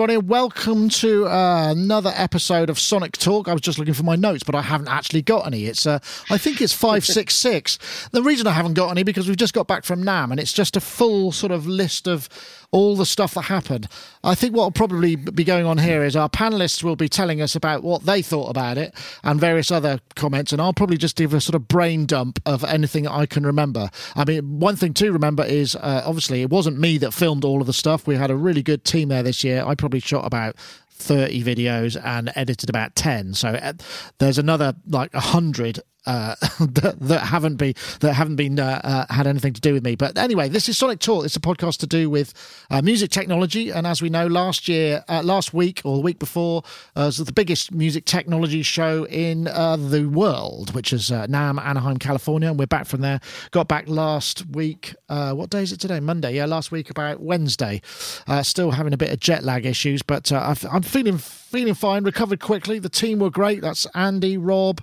Everybody. Welcome to uh, another episode of Sonic Talk. I was just looking for my notes, but I haven't actually got any. It's, uh, I think it's five six six. The reason I haven't got any because we've just got back from NAMM, and it's just a full sort of list of all the stuff that happened. I think what will probably be going on here is our panelists will be telling us about what they thought about it and various other comments, and I'll probably just give a sort of brain dump of anything I can remember. I mean, one thing to remember is uh, obviously it wasn't me that filmed all of the stuff. We had a really good team there this year. I probably shot about 30 videos and edited about 10 so uh, there's another like 100 uh, that, that, haven't been that haven't been uh, uh, had anything to do with me. But anyway, this is Sonic Talk. It's a podcast to do with uh, music technology, and as we know, last year, uh, last week or the week before, uh, was the biggest music technology show in the world, which is NAMM, Anaheim, California, and we're back from there. Got back last week. what day is it today? Monday. Yeah, last week about Wednesday. still having a bit of jet lag issues, but I'm feeling feeling fine. Recovered quickly. The team were great. That's Andy, Rob.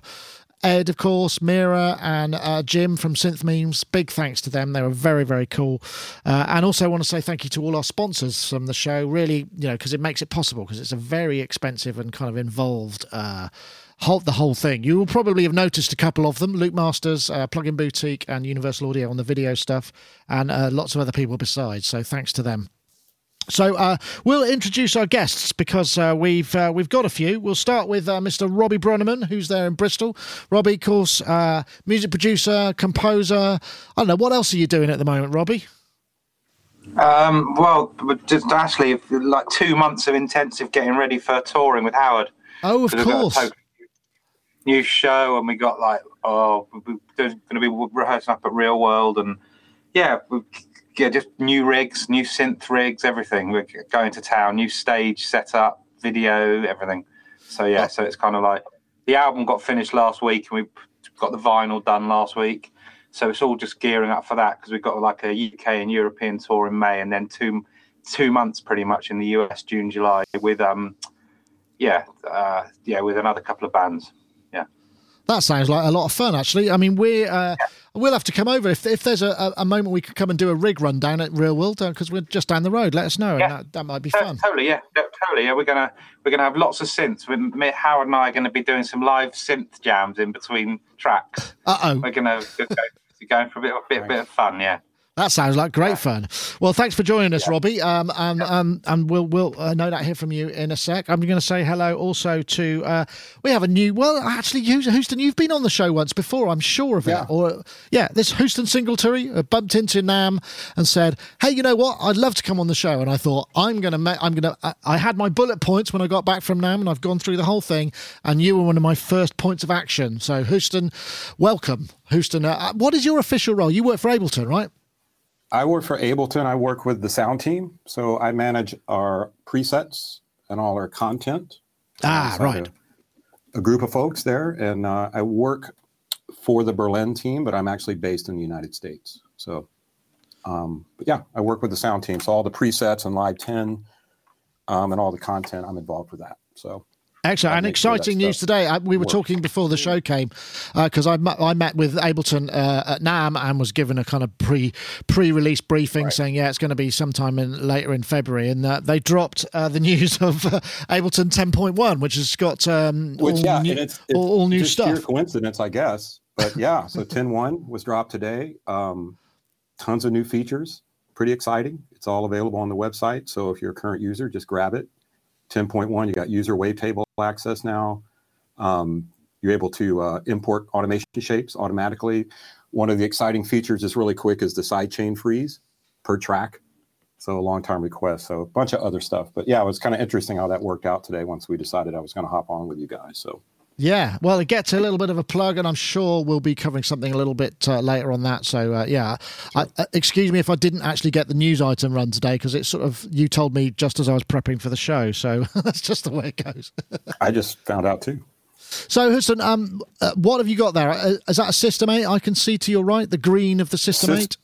Ed, of course, Mira, and uh, Jim from Synth Memes. Big thanks to them. They were very, very cool. Uh, and also, I want to say thank you to all our sponsors from the show. Really, you know, because it makes it possible, because it's a very expensive and kind of involved. Uh, whole, the whole thing. You will probably have noticed a couple of them Loopmasters, uh, Plugin Boutique, and Universal Audio on the video stuff, and uh, lots of other people besides. So thanks to them. So uh, we'll introduce our guests because uh, we've uh, we've got a few. We'll start with uh, Mr. Robbie Bronnimann, who's there in Bristol. Robbie, of course, uh, music producer, composer. I don't know what else are you doing at the moment, Robbie. Um, well, just actually like two months of intensive getting ready for touring with Howard. Oh, of course. New show, and we got like oh, we're going to be rehearsing up at Real World, and yeah, yeah, just new rigs, new synth rigs, everything. We're going to town, new stage setup, video, everything. So yeah, so it's kind of like the album got finished last week, and we got the vinyl done last week. So it's all just gearing up for that because we've got like a UK and European tour in May, and then two two months pretty much in the US, June, July, with um, yeah, uh, yeah, with another couple of bands. That sounds like a lot of fun. Actually, I mean, we're. Uh, We'll have to come over if, if there's a, a moment we could come and do a rig run down at Real World because uh, we're just down the road. Let us know, yeah. and that, that might be fun. Totally, yeah, totally. Yeah, we're gonna we're gonna have lots of synths. We're, Howard and I are going to be doing some live synth jams in between tracks. Uh oh, we're gonna go, going for a bit, a bit, bit of fun. Yeah. That sounds like great yeah. fun. Well, thanks for joining us, yeah. Robbie. Um, and, yeah. um, and we'll we'll uh, no doubt hear from you in a sec. I'm going to say hello also to uh, we have a new. Well, actually, Huston, you've been on the show once before. I'm sure of it. Or yeah, this Huston Singletary uh, bumped into NAMM and said, "Hey, you know what? I'd love to come on the show." And I thought, I'm going to. Ma- I'm going to. I, had my bullet points when I got back from NAMM, and I've gone through the whole thing. And you were one of my first points of action. So, Huston, welcome, Huston. Uh, uh what is your official role? You work for Ableton, right? I work for Ableton. I work with the sound team. So I manage our presets and all our content. Ah, so right. A, a, group of folks there. And uh, I work for the Berlin team, but I'm actually based in the United States. So, um, but yeah, I work with the sound team. So all the presets and Live 10 um, and all the content, I'm involved with that. So Excellent. And exciting news today. I, we were works. talking before the show came because uh, I, I met with Ableton uh, at NAMM and was given a kind of pre pre release briefing right. saying, yeah, it's going to be sometime in, later in February. And uh, they dropped uh, the news of uh, Ableton 10.1, which has got um, which, all, yeah, new, it's, it's all, all, new stuff. coincidence, I guess. But yeah, so 10.1 was dropped today. Um, tons of new features. Pretty exciting. It's all available on the website. So if you're a current user, just grab it 10.1, you got user wavetable access now. Um, you're able to uh, import automation shapes automatically. One of the exciting features is really quick is the sidechain freeze per track. So a long time request. So a bunch of other stuff. But yeah, it was kind of interesting how that worked out today once we decided I was going to hop on with you guys. So yeah, well, it gets a little bit of a plug, and I'm sure we'll be covering something a little bit uh, later on that. So, uh, yeah, sure. I, uh, excuse me if I didn't actually get the news item run today because it's sort of you told me just as I was prepping for the show. So that's just the way it goes. I just found out too. So, Houston, um, uh, what have you got there? Uh, is that a System 8? I can see to your right the green of the System 8.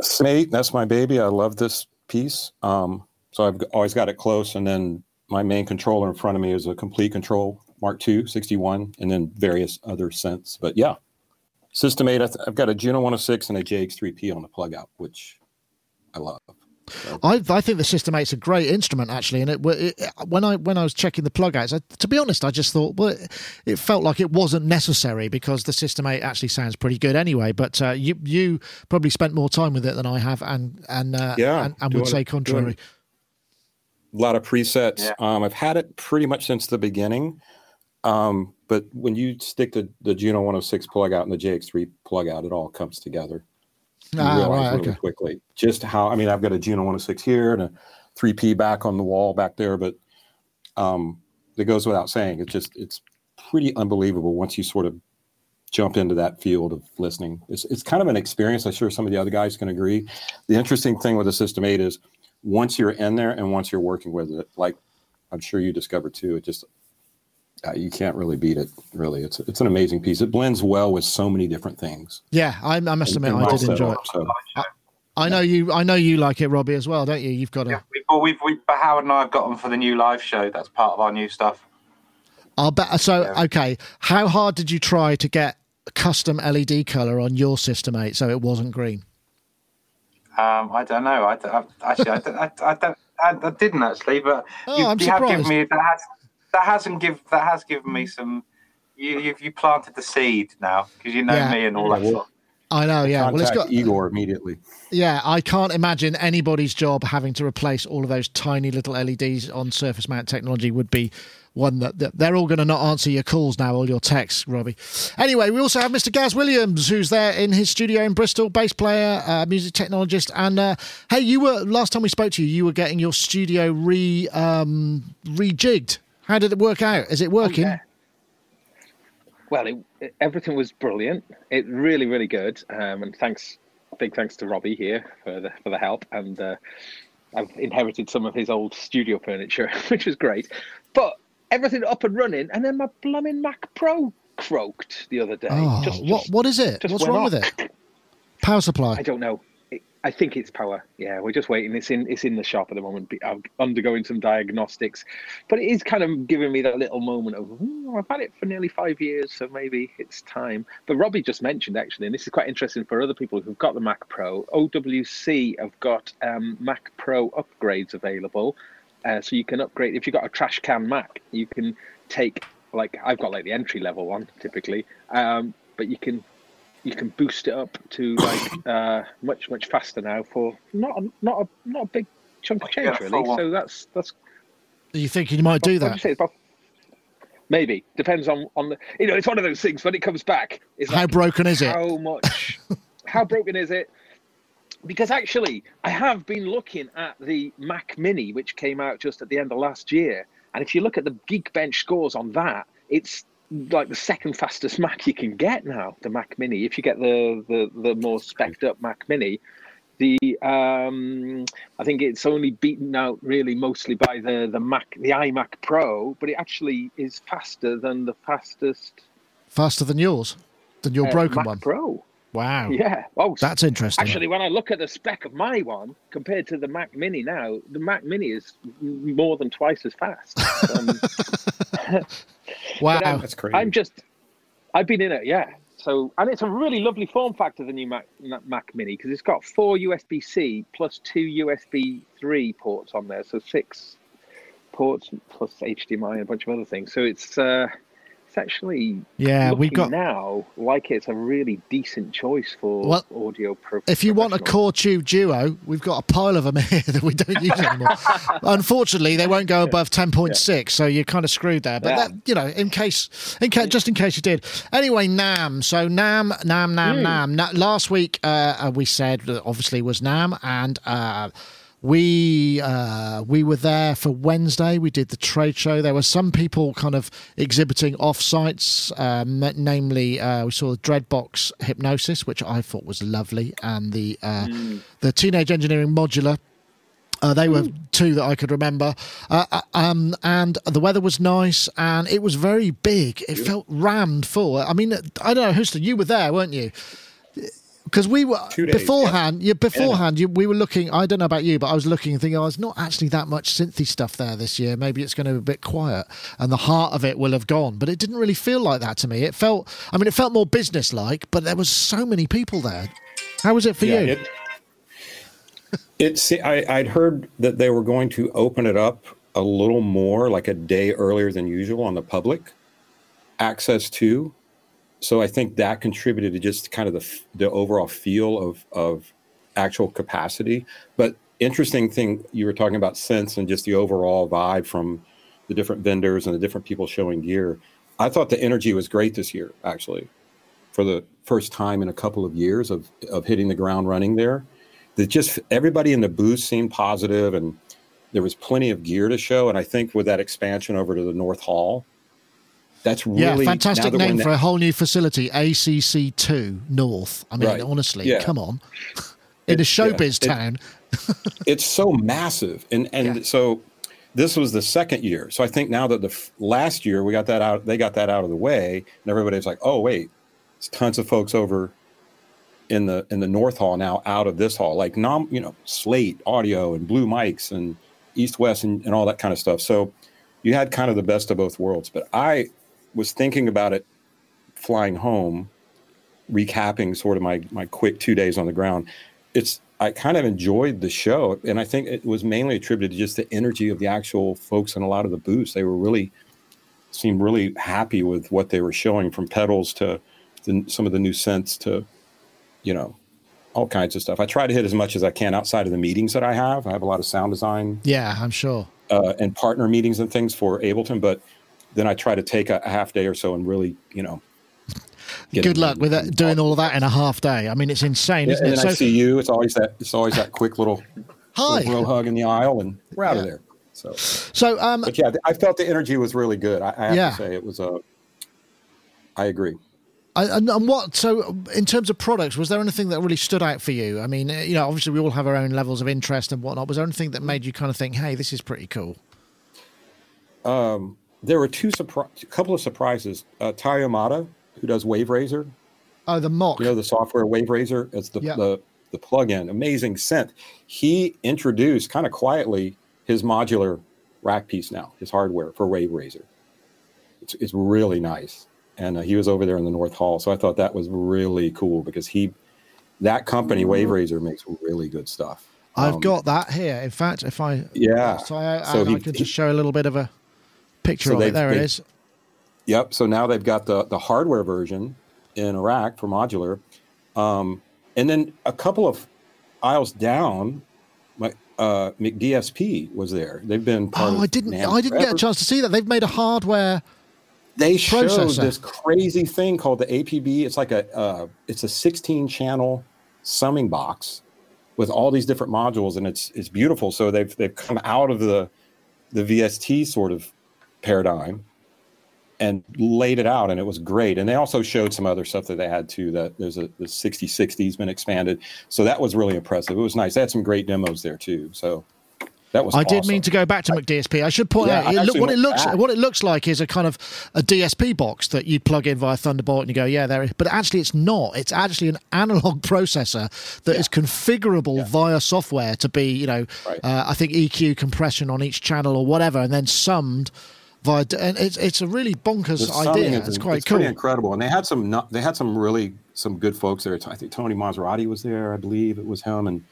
System 8, that's my baby. I love this piece. Um, so I've always got it close, and then my main controller in front of me is a Komplete Kontrol Mark II, 61, and then various other synths. But yeah, System 8, I've got a Juno 106 and a JX3P on the plug out, which I love. I, I think the System 8's a great instrument actually, and it, it when I when I was checking the plug outs, I, to be honest, I just thought well, it, felt like it wasn't necessary because the System 8 actually sounds pretty good anyway. But uh, you you probably spent more time with it than I have, and and uh, yeah, and, and would say contrary. A lot of presets. Yeah. Um, I've had it pretty much since the beginning. Um, but when you stick the, the Juno 106 plug out and the JX3 plug out, it all comes together. You ah, realize right, really okay. quickly just how I mean I've got a Juno 106 here and a 3P back on the wall back there, but um, it goes without saying. It's just it's pretty unbelievable once you sort of jump into that field of listening. It's it's kind of an experience. I'm sure some of the other guys can agree. The interesting thing with the System 8 is once you're in there and once you're working with it, like I'm sure you discovered too, it just uh, you can't really beat it. Really, it's it's an amazing piece. It blends well with so many different things. Yeah, I, I must admit, I did enjoy it. So. I, I, know you. I know you like it, Robbie, as well, don't you? You've got a. Yeah, we, well, we've, we, Howard and I have got them for the new live show. That's part of our new stuff. I'll bet. So, yeah. okay, how hard did you try to get custom LED color on your System Eight so it wasn't green? Um, I don't know. I, I actually, I, I, I, don't, I, didn't actually, but oh, you, you have given me that has that hasn't give that has given me some. You you've you planted the seed now because you know yeah. me and all that. Stuff. I know, yeah. Contact well, it's got Igor immediately. Yeah, I can't imagine anybody's job having to replace all of those tiny little LEDs on surface mount technology would be one that, that they're all going to not answer your calls now, all your texts, Robbie. Anyway, we also have Mr. Gaz Williams, who's there in his studio in Bristol, bass player, uh, music technologist, and uh, hey, you were last time we spoke to you, you were getting your studio re um, rejigged how did it work out? Is it working? Oh, yeah. Well, it, it, everything was brilliant. It really, really good. Um, and thanks, big thanks to Robbie here for the for the help. And uh, I've inherited some of his old studio furniture, which was great. But everything up and running, and then my blooming Mac Pro croaked the other day. Oh, just, just, what what is it? What's wrong off. with it? Power supply. I don't know. I think it's power. Yeah, we're just waiting. It's in it's in the shop at the moment. I'm undergoing some diagnostics, but it is kind of giving me that little moment of oh, I've had it for nearly five years, so maybe it's time. But Robbie just mentioned actually, and this is quite interesting for other people who've got the Mac Pro. OWC have got um, Mac Pro upgrades available, uh, so you can upgrade if you've got a trash can Mac. You can take like I've got like the entry level one typically, um, but you can you can boost it up to like uh, much much faster now for not a, not a not a big chunk of change really. So that's that's. You think you might do that? Maybe depends on on the you know it's one of those things when it comes back. Is how like, broken is it? How much? how broken is it? Because actually, I have been looking at the Mac Mini, which came out just at the end of last year, and if you look at the Geekbench scores on that, it's like the second fastest Mac you can get now, the Mac Mini. If you get the the, the more specced up Mac Mini, the um, I think it's only beaten out really mostly by the the Mac the iMac Pro, but it actually is faster than the fastest. Faster than yours, than your uh, broken Mac one. Pro. Wow. Yeah. Oh, that's interesting. Actually, when I look at the spec of my one compared to the Mac Mini now, the Mac Mini is more than twice as fast. Um, wow, that's crazy. I'm just, I've been in it, yeah. So, and it's a really lovely form factor, the new Mac, Mac Mini, because it's got four USB C plus two USB 3 ports on there. So, six ports plus HDMI and a bunch of other things. So, it's, uh, it's actually yeah we've got now like it's a really decent choice for well, audio pro- if you want a Core 2 Duo we've got a pile of them here that we don't use anymore. Unfortunately they won't go above 10.6 yeah. so you're kind of screwed there. But yeah. that, you know in case in case just in case you did. Anyway NAMM. So NAMM NAMM NAMM mm. NAMM last week uh, we said that obviously was NAMM and uh, we uh, we were there for Wednesday. We did the trade show. There were some people kind of exhibiting off sites, um, namely uh, we saw the Dreadbox Hypnosis, which I thought was lovely, and the uh, mm. the Teenage Engineering Modular. Uh, they were two that I could remember, uh, uh, um, and the weather was nice, and it was very big. It felt rammed full. I mean, I don't know, Huston, you were there, weren't you? Because we were days, beforehand. Yeah, yeah beforehand, yeah. You, we were looking. I don't know about you, but I was looking and thinking, oh, there's not actually that much synthy stuff there this year. Maybe it's going to be a bit quiet, and the heart of it will have gone. But it didn't really feel like that to me. It felt. I mean, it felt more business-like, but there was so many people there. How was it for yeah, you? It, It's I, I'd heard that they were going to open it up a little more, like a day earlier than usual, on the public access to. So I think that contributed to just kind of the the overall feel of of actual capacity. But interesting thing you were talking about sense and just the overall vibe from the different vendors and the different people showing gear. I thought the energy was great this year, actually, for the first time in a couple of years of of hitting the ground running there. That just everybody in the booth seemed positive and there was plenty of gear to show. And I think with that expansion over to the North Hall, that's really yeah, fantastic name for a whole new facility, ACC two North. I mean, Right. honestly, Yeah. come on, in a showbiz yeah, it- town. it's so massive and and Yeah. so this was the second year so i think now that the f- last year we got that out they got that out of the way and everybody's like oh wait it's tons of folks over in the in the north hall now out of this hall like nom you know slate audio and blue mics and east west and, and all that kind of stuff so you had kind of the best of both worlds but i was thinking about it flying home recapping sort of my my quick two days on the ground it's I kind of enjoyed the show, and I think it was mainly attributed to just the energy of the actual folks in a lot of the booths. They were really seemed really happy with what they were showing, from pedals to the, some of the new synths to you know all kinds of stuff. I try to hit as much as I can outside of the meetings that I have. I have a lot of sound design Yeah, I'm sure. uh, and partner meetings and things for Ableton, but then I try to take a, a half day or so and really you know. Good luck with that, doing all of that in a half day. I mean, it's insane, Yeah, isn't and it? then I see you. It's always that. It's always that quick little hi. little hug in the aisle, and we're out of there. So, So, um, but yeah, I felt the energy was really good. I, I have Yeah. to say, it was a. I agree. I- and, and what? So, in terms of products, was there anything that really stood out for you? I mean, uh, you know, obviously we all have our own levels of interest and whatnot. Was there anything that made you kind of think, "Hey, this is pretty cool"? There were two surpri- a couple of surprises. Uh, Tai Yamada, who does Wave Razor, Oh, the MOK. you know the software Wave Razor. It's the Yeah. the the plugin, amazing synth. He introduced kind of quietly his modular rack piece now, his hardware for Wave Razor. It's it's really nice, and uh, he was over there in the North Hall, so I thought that was really cool because he that company Wave Razor makes really good stuff. I've Um, got that here. In fact, if I Yeah. so I, So he- I can just show a little bit of a picture So of it. There it is. Yep. So now they've got the the hardware version in a rack for modular, um, and then a couple of aisles down, my uh, McDSP was there. They've been part Oh, of I didn't. I didn't get a chance to see that. They've made a hardware. They showed processor. this crazy thing called the APB. It's like a uh, it's a 16 channel summing box with all these different modules, and it's it's beautiful. So they've they've come out of the the VST sort of paradigm and laid it out, and it was great. And they also showed some other stuff that they had too. That there's a the 6060's been expanded, so that was really impressive. It was nice. They had some great demos there too. So that was. I did mean to go back to McDSP. I should point Yeah, out it look, what it looks back. what it looks like is a kind of a DSP box that you plug in via Thunderbolt and you go, yeah, there. Is. But actually, it's not. It's actually an analog processor that is configurable via software to be, you know, Right. uh, I think EQ compression on each channel or whatever, and then summed via. And it's it's a really bonkers The idea. is- It's quite it's cool. pretty incredible. And they had some they had some really some good folks there. I think Tony Maserati was there, I believe it was him. And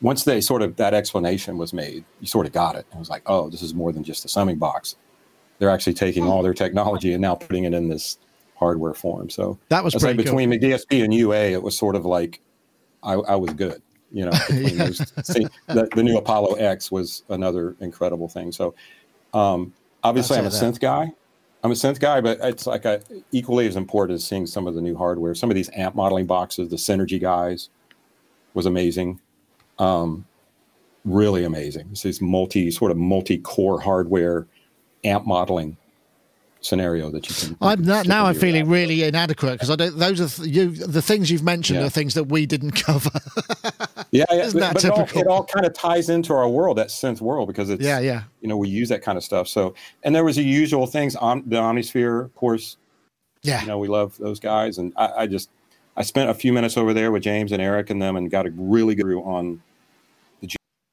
once they sort of that explanation was made, you sort of got it. It was like, oh, this is more than just a summing box. They're actually taking all their technology and now putting it in this hardware form. So That was say pretty cool. between McDSP and UA, it was sort of like I, I was good. You know, between those, see, the, the new Apollo X was another incredible thing. So um, obviously, I'm a That's it, synth guy. I'm a synth guy, but it's like a, equally as important as seeing some of the new hardware. Some of these amp modeling boxes, the Synergy guys, was amazing. Um, really amazing. It's this multi sort of multi-core hardware amp modeling scenario that you can. I'm now, now I'm feeling really inadequate because I don't. Those are th- you. The things you've mentioned Yeah. are things that we didn't cover. Yeah, yeah. Isn't that but it all, typical? it all kind of ties into our world, that synth world, because it's yeah, yeah. you know we use that kind of stuff. So, and there was the usual things on the Omnisphere, of course. Yeah. You know, we love those guys, and I, I just I spent a few minutes over there with James and Eric and them, and got a really good on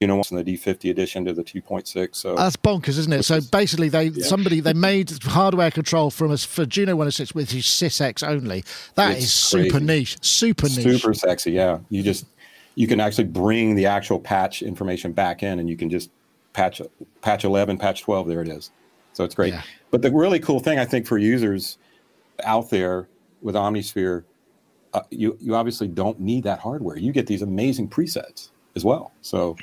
Juno ones and the D50 edition to the 2.6. So That's bonkers, isn't it? So basically, they somebody they made hardware control from us for Juno 106 with his SysEx only. That It's is super crazy. niche, super niche. super sexy. Yeah, you just you can actually bring the actual patch information back in, and you can just patch patch 11, patch 12. There it is. So it's great. Yeah. But the really cool thing I think for users out there with Omnisphere, uh, you you obviously don't need that hardware. You get these amazing presets as well. So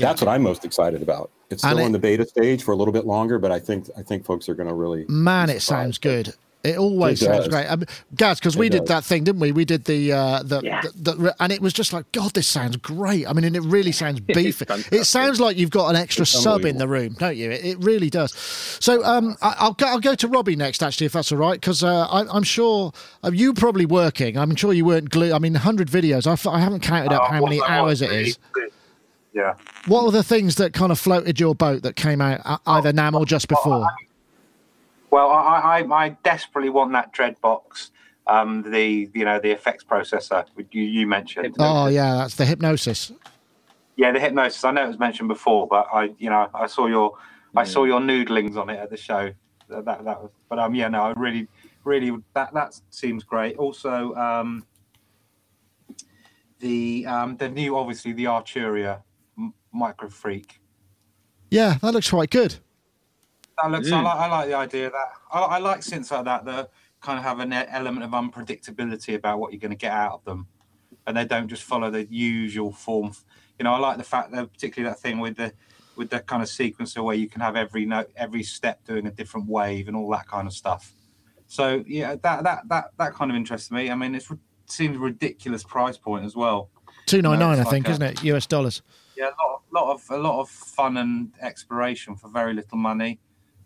that's what I'm most excited about. It's And still it- in the beta stage for a little bit longer, but I think I think folks are going to really Man, it sounds surprised. good. It always It sounds does. great, um, Gaz. Because we It did that thing, didn't we? We did the, uh, the, Yeah. the, the and it was just like, God, this sounds great. I mean, and it really sounds beefy. it sounds like you've got an extra sub in the room, don't you? It, it really does. So, um, I, I'll go. I'll go to Robbie next, actually, if that's all right, because uh, I, I'm sure uh, you probably working. I'm sure you weren't glued. I mean, 100 videos. i haven't counted up Oh, how many hours was it is. really- Yeah. What were the things that kind of floated your boat that came out uh, either now or just before? Well, I, I, I desperately want that Dreadbox, um, the you know the effects processor you, you mentioned. Oh yeah, that's the hypnosis. Yeah, the hypnosis. I know it was mentioned before, but I, you know, I saw your, I saw your noodlings on it at the show. That that, that was, but um, yeah, no, I really, really that that seems great. Also, um, the um, the new, obviously, the Arturia m- Micro Freak. Yeah, that looks quite good. That looks. I, Mm. like, I like the idea of that. I, I like synths like that that kind of have an element of unpredictability about what you're going to get out of them, and they don't just follow the usual form. You know, I like the fact that particularly that thing with the with the kind of sequencer where you can have every note, every step doing a different wave and all that kind of stuff. So yeah, that that that that kind of interests me. I mean, it seems a ridiculous price point as well. Two nine nine, it's I think, like isn't it? US dollars. Yeah, a lot, of, lot of a lot of fun and exploration for very little money.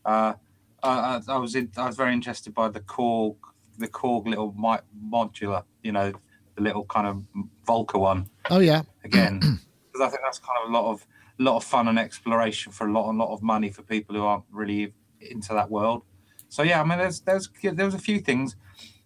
Uh, I, I was in, I was very interested by the Korg, the Korg little mi- modular, you know, the little kind of Volca one Oh yeah, again, because I think that's kind of a lot of lot of fun and exploration for a lot a lot of money for people who aren't really into that world. So yeah, I mean, there's there's there was a few things.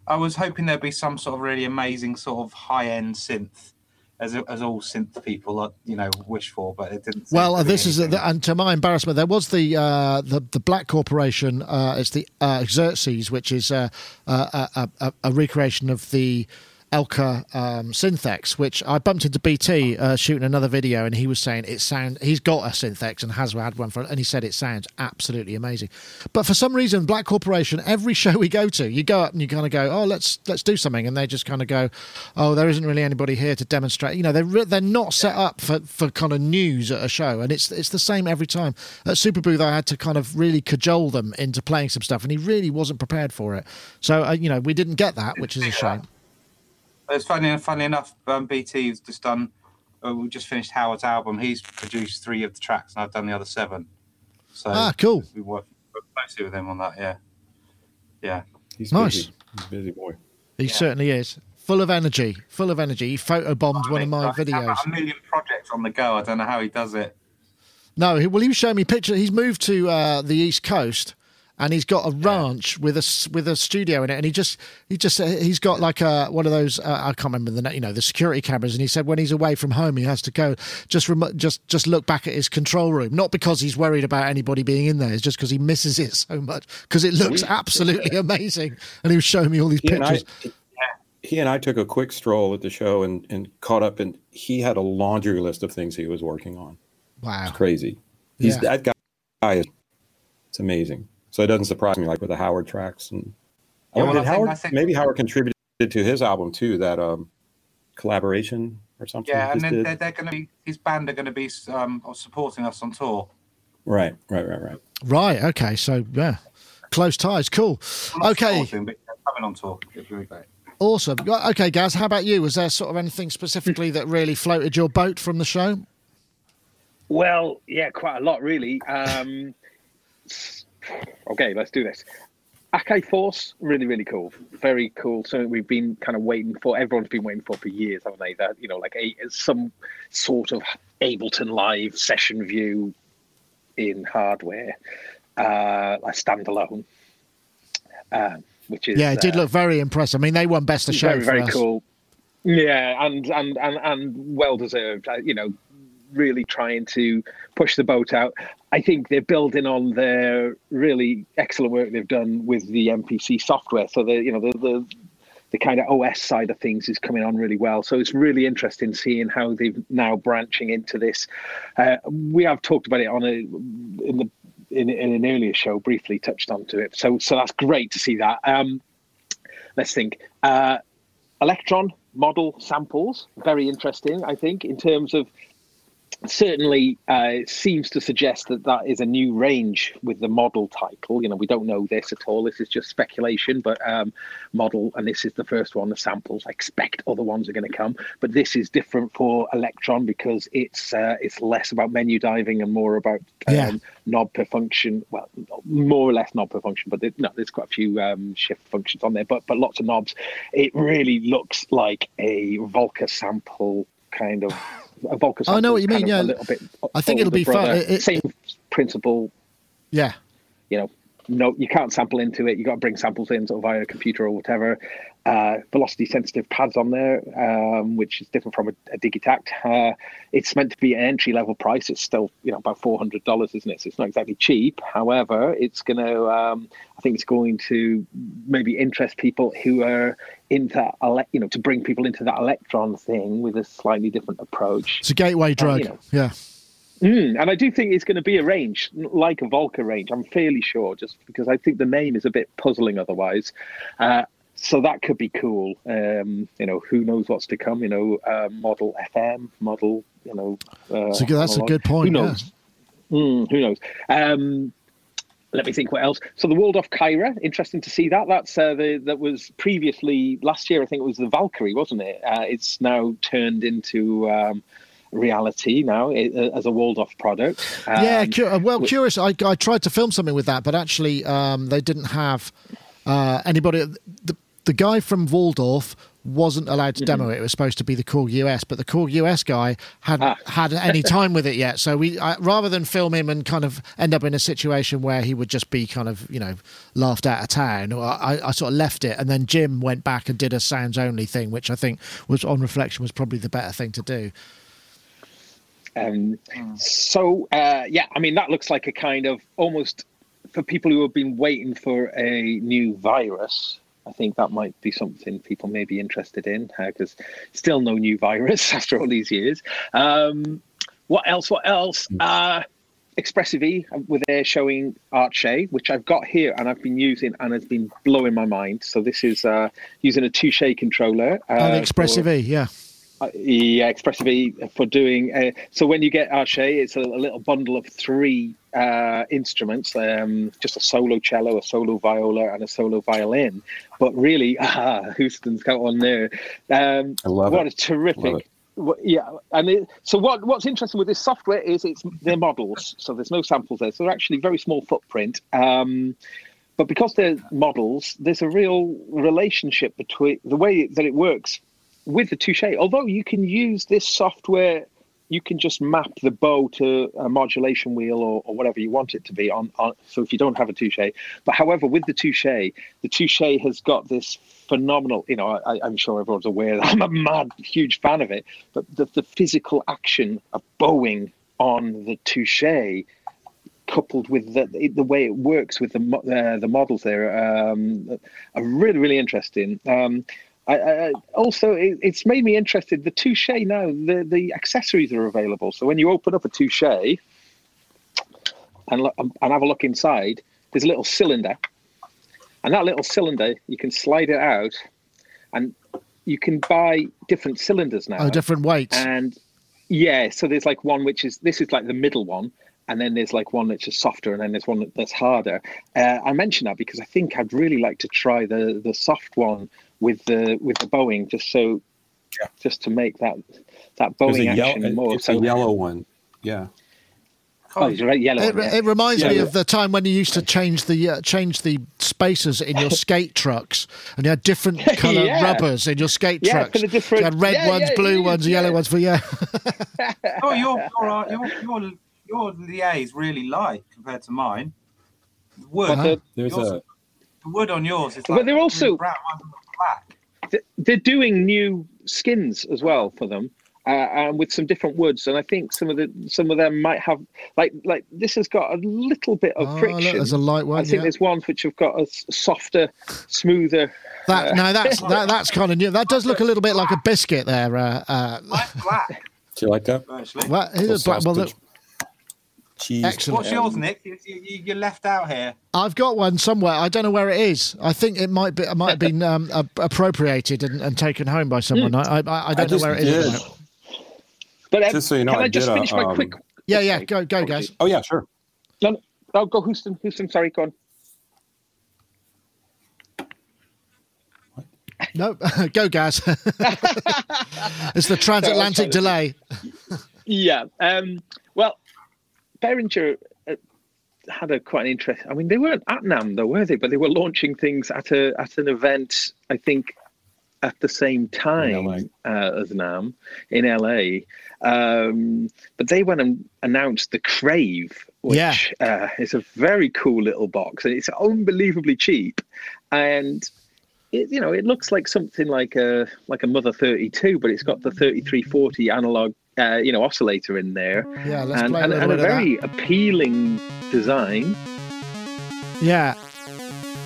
I was hoping there'd be some sort of really amazing sort of high end synth. As, as all synth people, uh, you know, wish for, but it didn't. Well, uh, this is, anything. and to my embarrassment, there was the uh, the the Black Corporation. Uh, it's the uh, Xerxes, which is uh, uh, a, a, a recreation of the Elka um, Synthex, which I bumped into BT uh, shooting another video, and he was saying it sound. He's got a Synthex and has had one for, and he said it sounds absolutely amazing. But for some reason, Black Corporation, every show we go to, you go up and you kind of go, oh, let's let's do something, and they just kind of go, oh, there isn't really anybody here to demonstrate. You know, they're re- they're not set up for, for kind of news at a show, and it's it's the same every time. At Super Booth, I had to kind of really cajole them into playing some stuff, and he really wasn't prepared for it. So uh, you know, we didn't get that, which is a shame. It's funny, funny enough. Um, has just done. Uh, we just finished Howard's album. He's produced three of the tracks, and I've done the other seven. So Ah, cool. We work work closely with him on that. Yeah, yeah. He's Nice. busy. He's a busy boy. He Yeah. certainly is. Full of energy, full of energy. He photobombed one of my I think I've videos. A million projects on the go. I don't know how he does it. No, he, well, he was showing me pictures. He's moved to uh, the East Coast, and he's got a ranch with a with a studio in it. And he just he just uh, he's got like a one of those uh, I can't remember the you know the security cameras. And he said when he's away from home, he has to go just just just look back at his control room, not because he's worried about anybody being in there. It's just because he misses it so much because it looks absolutely amazing. And he was showing me all these He and, I, pictures. he and I took a quick stroll at the show and, and caught up, and he had a laundry list of things he was working on. Wow. It's crazy. He's Yeah. that guy is it's amazing. So it doesn't surprise me, like with the Howard tracks and Yeah, well, did Howard think- maybe Howard contributed to his album too. That um collaboration or something. Yeah, and then they're, they're going to be his band are going to be um, supporting us on tour. right, right, right, right. Right. Okay. So yeah, close ties. Cool. Well, Okay. supporting, but they're coming on tour. It'll be great. Awesome. Okay, Gaz, how about you? Was there sort of anything specifically that really floated your boat from the show? Well, yeah, quite a lot, really. Um, s- okay, let's do this. Akai Force, really, really cool. Very cool. So we've been kind of waiting for. Everyone's been waiting for for years, haven't they? That you know, like a some sort of Ableton Live session view in hardware, uh, like standalone, um, which is Yeah, it did uh, look very impressive. I mean, they won best of show very very us. cool yeah and and and, and well deserved Uh, you know really trying to push the boat out i think they're building on their really excellent work they've done with the mpc software so the you know the, the the kind of OS side of things is coming on really well. So it's really interesting seeing how they've now branching into this. Uh, we have talked about it on a in the in, in, an earlier show, briefly touched onto it. So so that's great to see that. Um, let's think. Uh, Elektron model samples, very interesting. I think in terms of certainly uh, seems to suggest that that is a new range with the model title. You know, we don't know this at all. This is just speculation, but um, model, and this is the first one. The samples. I expect other ones are going to come, but this is different for Elektron because it's uh, it's less about menu diving and more about um, yeah. knob per function. Well, more or less knob per function, but there, no, there's quite a few um, shift functions on there, but but lots of knobs. It really looks like a Volca sample kind of a Volca. I know what you mean. Yeah, a little bit. I think it'll be fun. It, Same principle. Yeah. You know, no, you can't sample into it. You got to bring samples in sort of via a computer or whatever. Uh, velocity sensitive pads on there, um, which is different from a, a Digitakt. Uh, it's meant to be an entry level price. It's still you know about four hundred dollars, isn't it? So it's not exactly cheap. However, it's going to. Um, I think it's going to maybe interest people who are into that, you know to bring people into that Elektron thing with a slightly different approach. It's a gateway drug. Uh, you know, yeah. Mm, and I do think it's going to be a range like a Volca range. I'm fairly sure, just because I think the name is a bit puzzling otherwise. Uh, so that could be cool. Um, you know, who knows what's to come? You know, uh, model FM, model. You know, uh, so that's a good point. Who knows? Yeah. Mm, who knows? Um, let me think what else. So the Waldorf Kyra, interesting to see that. That's uh, the that was previously last year. I think it was the Valkyrie, wasn't it? Uh, it's now turned into. Um, reality now uh, as a Waldorf product. Um, yeah, cu- uh, well, curious. I, I tried to film something with that, but actually, um, they didn't have uh, anybody. The, the guy from Waldorf wasn't allowed to demo mm-hmm. it. It was supposed to be the Korg US, but the Korg US guy hadn't ah. had any time with it yet. So we, I, rather than film him and kind of end up in a situation where he would just be kind of, you know, laughed out of town, I, I sort of left it. And then Jim went back and did a sounds only thing, which I think was on reflection was probably the better thing to do. Um, so uh, yeah, I mean that looks like a kind of almost for people who have been waiting for a new virus I think that might be something people may be interested in because uh, still no new virus after all these years. Um, what else? What else? Hmm. Uh, Expressive E uh, with their showing Arché, which I've got here and I've been using and has been blowing my mind. So this is uh, using a Touche controller. Uh, oh, Expressive for, E, yeah. Yeah, Expressive for doing. Uh, so when you get Arché, it's a, a little bundle of three uh, instruments, um, just a solo cello, a solo viola, and a solo violin. But really, ah, Huston's got one there. Um, I love what it. a terrific. Yeah, and it, so what? What's interesting with this software is it's they're models, so there's no samples there. So they're actually very small footprint. Um, but because they're models, there's a real relationship between the way that it works with the touche. Although you can use this software you can just map the bow to a modulation wheel or, or whatever you want it to be on, on, so if you don't have a touche but however with the touche the touche has got this phenomenal you know I, am sure everyone's aware that i'm a mad huge fan of it but the, the physical action of bowing on the touche coupled with the the way it works with the uh, the models there um, are really really interesting um, I, I, also, it, it's made me interested. The touche now, the, the accessories are available. So when you open up a touche and, look, um, and have a look inside, there's a little cylinder. And that little cylinder, you can slide it out and you can buy different cylinders now. Oh, different weights. And yeah, so there's like one which is, this is like the middle one and then there's like one that's just softer, and then there's one that's harder. Uh, I mention that because I think I'd really like to try the the soft one with the with the bowing, just so yeah. just to make that that bowing action yellow, more. It's so, a yellow one, yeah. Oh, right, yellow. It, yeah. it reminds yeah, me of the time when you used to change the uh, change the spacers in your skate trucks, and you had different color yeah. rubbers in your skate yeah, trucks. For the different, you had red ones, blue ones, yellow ones for yeah. oh, your your your your your liais is really light compared to mine. Wood. Uh-huh. There's a the wood on yours is like but they're also brown, black. They're doing new skins as well for them. uh, and with some different woods. And I think some of the some of them might have like like this has got a little bit of Oh, look, friction. there's a light one. I think yeah. there's ones which have got a s- softer, smoother. That no, that's that, that's kind of new. That does look a little bit like a biscuit there. Uh, uh, black, Do you like that? actually. well, here's a black, well, look, Cheese. Excellent. What's yours, Nick? You, you, you're left out here. I've got one somewhere. I don't know where it is. I think it might be. It might have been um, a- appropriated and, and taken home by someone. I, I, I don't know just where it is. did. moment. But um, Just so you know, can I, I just did a, finish my um, quick? Yeah, yeah. Go, go, guys. Oh yeah, sure. No, no, go Huston. Huston, sorry, go on. No, go, Gaz. it's the transatlantic delay. Yeah. Um, well, Behringer uh, had a quite an interest. I mean, they weren't at NAMM though, were they? But they were launching things at a at an event. I think at the same time uh, as NAMM in LA. Um, but they went and announced the Crave, which Yeah. uh, is a very cool little box, and it's unbelievably cheap. And it, you know, it looks like something like a like a Mother 32, but it's got the 3340 analog, uh, you know, oscillator in there, Yeah, let's and, play a and, little and a very appealing design. Yeah.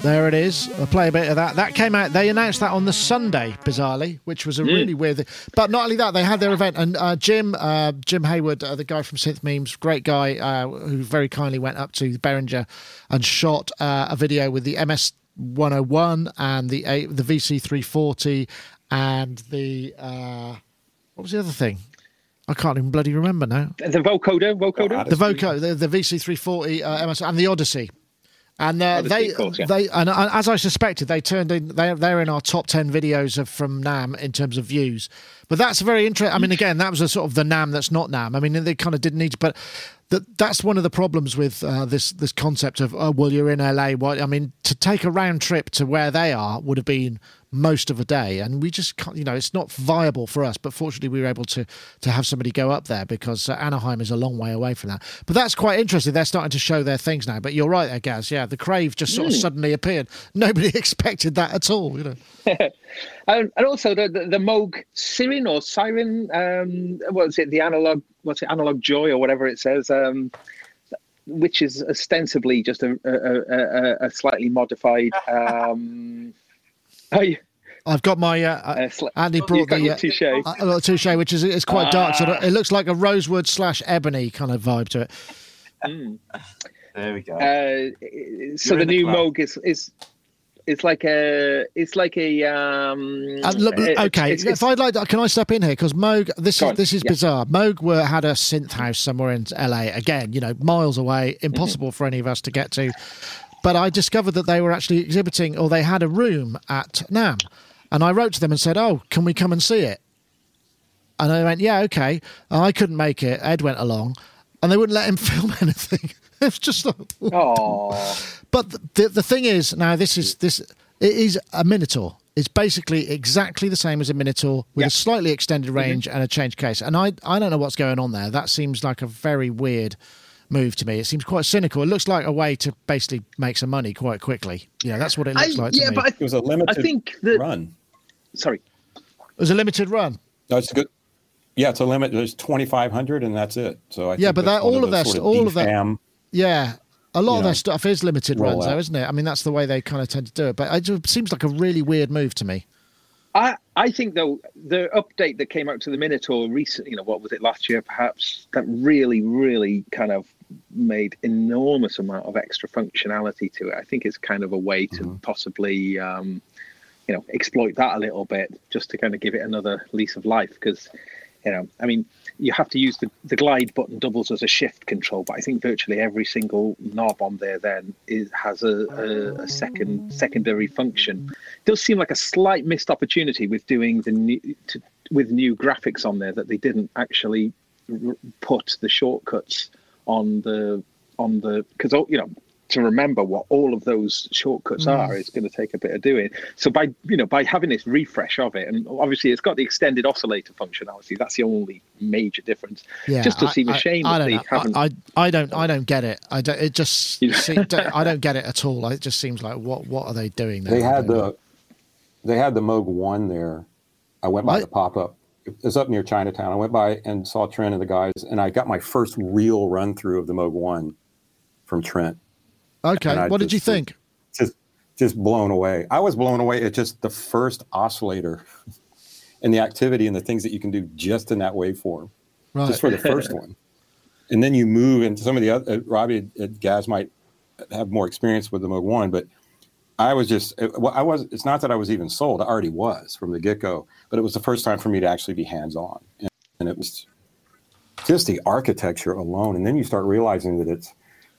There it is. I'll play a bit of that. That came out. They announced that on the Sunday, bizarrely, which was a really weird. But not only that, they had their event, and uh, Jim, uh, Jim Hayward, uh, the guy from Synth Memes, great guy, uh, who very kindly went up to Behringer and shot uh, a video with the MS 101 and the A- the VC 340 and the uh, what was the other thing? I can't even bloody remember now. The vocoder, vocoder. The Voco, the, the VC340 uh, MS, and the Odyssey. And uh, Odyssey, they, of course, yeah. they, and, and as I suspected, they turned in. They, they're in our top ten videos of from NAMM in terms of views. But that's very interesting. I mean, again, that was a sort of the NAMM that's not NAMM. I mean, they kind of didn't need to, but that that's one of the problems with uh, this this concept of oh well, you're in LA. What I mean, to take a round trip to where they are would have been most of a day, and we just can't. You know, it's not viable for us. But fortunately, we were able to to have somebody go up there because uh, Anaheim is a long way away from that. But that's quite interesting. They're starting to show their things now. But you're right there, Gaz. Yeah, the Crave just sort of suddenly appeared. Nobody expected that at all. You know. and, and also the, the the Moog Sirin or Siren, um, what is it? The analog, what's it? Analog Joy or whatever it says, um, which is ostensibly just a a, a, a- a slightly modified. Um, oh, yeah, I've got my uh, uh, uh, Andy brought got the your uh, touche. a a little touche, which is it's quite dark. So Ah. it looks like a rosewood slash ebony kind of vibe to it. There we go. Uh, so the the new club. Moog is is it's like a it's like a um. Uh, look, it- okay, it's- it's- if I'd like, to, can I step in here? Because Moog, this is on, this is yeah. bizarre. Moog were had a synth house somewhere in LA. Again, you know, miles away, impossible Mm-hmm. for any of us to get to. But I discovered that they were actually exhibiting, or they had a room at NAMM, and I wrote to them and said, "Oh, can we come and see it?" And they went, "Yeah, okay." And I couldn't make it. Ed went along, and they wouldn't let him film anything. It was just like, Oh, but the, the, the thing is, now this is this it is a Minitaur. It's basically exactly the same as a Minitaur with Yeah. a slightly extended mm-hmm. range and a changed case. And I I don't know what's going on there. That seems like a very weird move to me. It seems quite cynical. It looks like a way to basically make some money quite quickly. Yeah, that's what it I, looks like to yeah, me. but I, It was a limited I think that run. sorry. it was a limited run. No, it's a good. Yeah, it's a limit. There's 2,500, and that's it. So I Yeah, think but that- all of that- sort all of that- Yeah. A lot You of know, their stuff is limited roll runs, though, isn't it? I mean, that's the way they kind of tend to do it. But it just seems like a really weird move to me. I I think though the update that came out to the Minitaur recently, you know, what was it last year perhaps, that really, really kind of made enormous amount of extra functionality to it. I think it's kind of a way to possibly um, you know, exploit that a little bit just to kind of give it another lease of life because you know, I mean, you have to use the, the glide button doubles as a shift control, but I think virtually every single knob on there then is has a, a, a second secondary function. does seem like a slight missed opportunity with doing the new to, with new graphics on there that they didn't actually r- put the shortcuts on the on the because you know to remember what all of those shortcuts mm. are is going to take a bit of doing. So by you know by having this refresh of it, and obviously it's got the extended oscillator functionality. That's the only major difference. Yeah, just to I- seem a I- shame I, that don't they haven't. I, I I don't I don't get it. I don't, it just You- see, don't- I don't get it at all. It just seems like what what are they doing there? They had don't know. the they had the Moog One there. I went by What? the pop up it was up near Chinatown. I went by and saw Trent and the guys, and I got my first real run through of the Moog One from Trent. Okay, what did you think? Just, just blown away. I was blown away at just the first oscillator and the activity and the things that you can do just in that waveform, right. just for the first one. And then you move into some of the other. Uh, Robbie, uh, Gaz might have more experience with the Moog One, but I was just. I was. It's not that I was even sold. I already was from the get go, but it was the first time for me to actually be hands on, and, and it was just the architecture alone. And then you start realizing that it's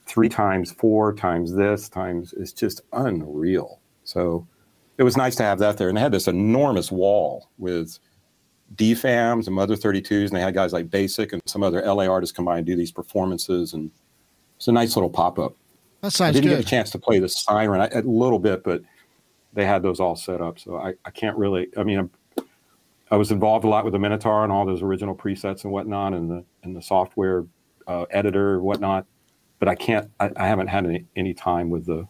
three times four times this times it's just unreal. So it was nice to have that there. And they had this enormous wall with DFAMs and Mother 32s, and they had guys like Basic and some other LA artists come by and do these performances. And it's a nice little pop up. That sounds I didn't good. get a chance to play the Sirin a little bit, but they had those all set up. So I, I can't really, I mean, I'm, i was involved a lot with the Minitaur and all those original presets and whatnot, and the and the software uh, editor and whatnot but I can't. I, I haven't had any, any time with the,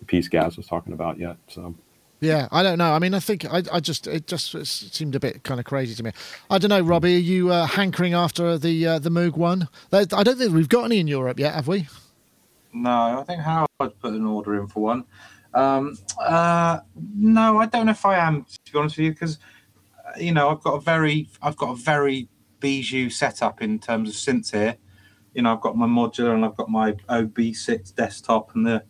the piece Gaz was talking about yet. So. Yeah, I don't know. I mean, I think I, I just it just it seemed a bit kind of crazy to me. I don't know, Robbie. Are you uh, hankering after the uh, the Moog one? I don't think we've got any in Europe yet, have we? No, I think Howard put an order in for one. Um, uh, no, I don't know if I am to be honest with you, because uh, you know I've got a very I've got a very bijou setup in terms of synths here you know, I've got my modular and I've got my OB6 desktop and the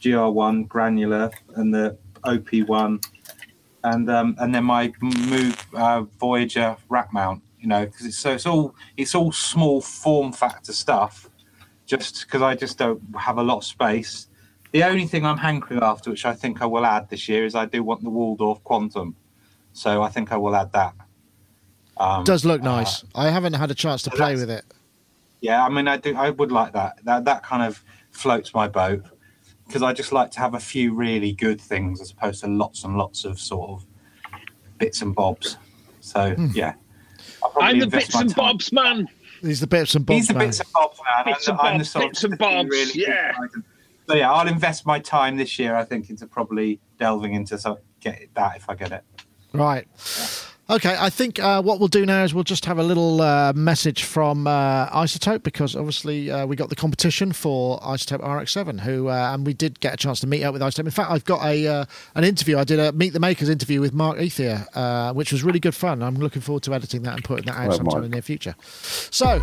GR1 granular and the OP1 and um, and then my Moog uh, Voyager rack mount. You know, because it's so it's all it's all small form factor stuff. Just because I just don't have a lot of space. The only thing I'm hankering after, which I think I will add this year, is I do want the Waldorf Quantum. So I think I will add that. Um, Does look nice. Uh, I haven't had a chance to play with it. Yeah, I mean, I do. I would like that. That that kind of floats my boat because I just like to have a few really good things as opposed to lots and lots of sort of bits and bobs. So hmm. yeah, I'm the bits and time. bobs man. He's the bits and bobs. He's the bits and bobs man. Bits and bobs. bits and bobs. Really yeah. So yeah, I'll invest my time this year. I think into probably delving into some, get that if I get it. Right. Yeah. Okay, I think uh, what we'll do now is we'll just have a little uh, message from uh, iZotope because obviously uh, we got the competition for iZotope RX7, who uh, and we did get a chance to meet up with iZotope. In fact, I've got a uh, an interview. I did a Meet the Makers interview with Mark Ethier, which was really good fun. I'm looking forward to editing that and putting that out sometime Mark. in the near future. So.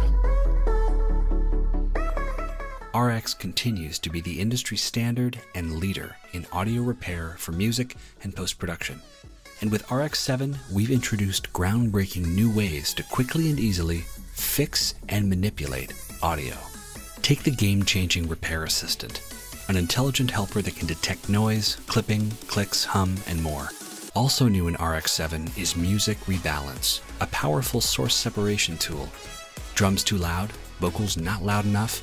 RX continues to be the industry standard and leader in audio repair for music and post production. And with RX7, we've introduced groundbreaking new ways to quickly and easily fix and manipulate audio. Take the game changing Repair Assistant, an intelligent helper that can detect noise, clipping, clicks, hum, and more. Also new in RX7 is Music Rebalance, a powerful source separation tool. Drums too loud? Vocals not loud enough?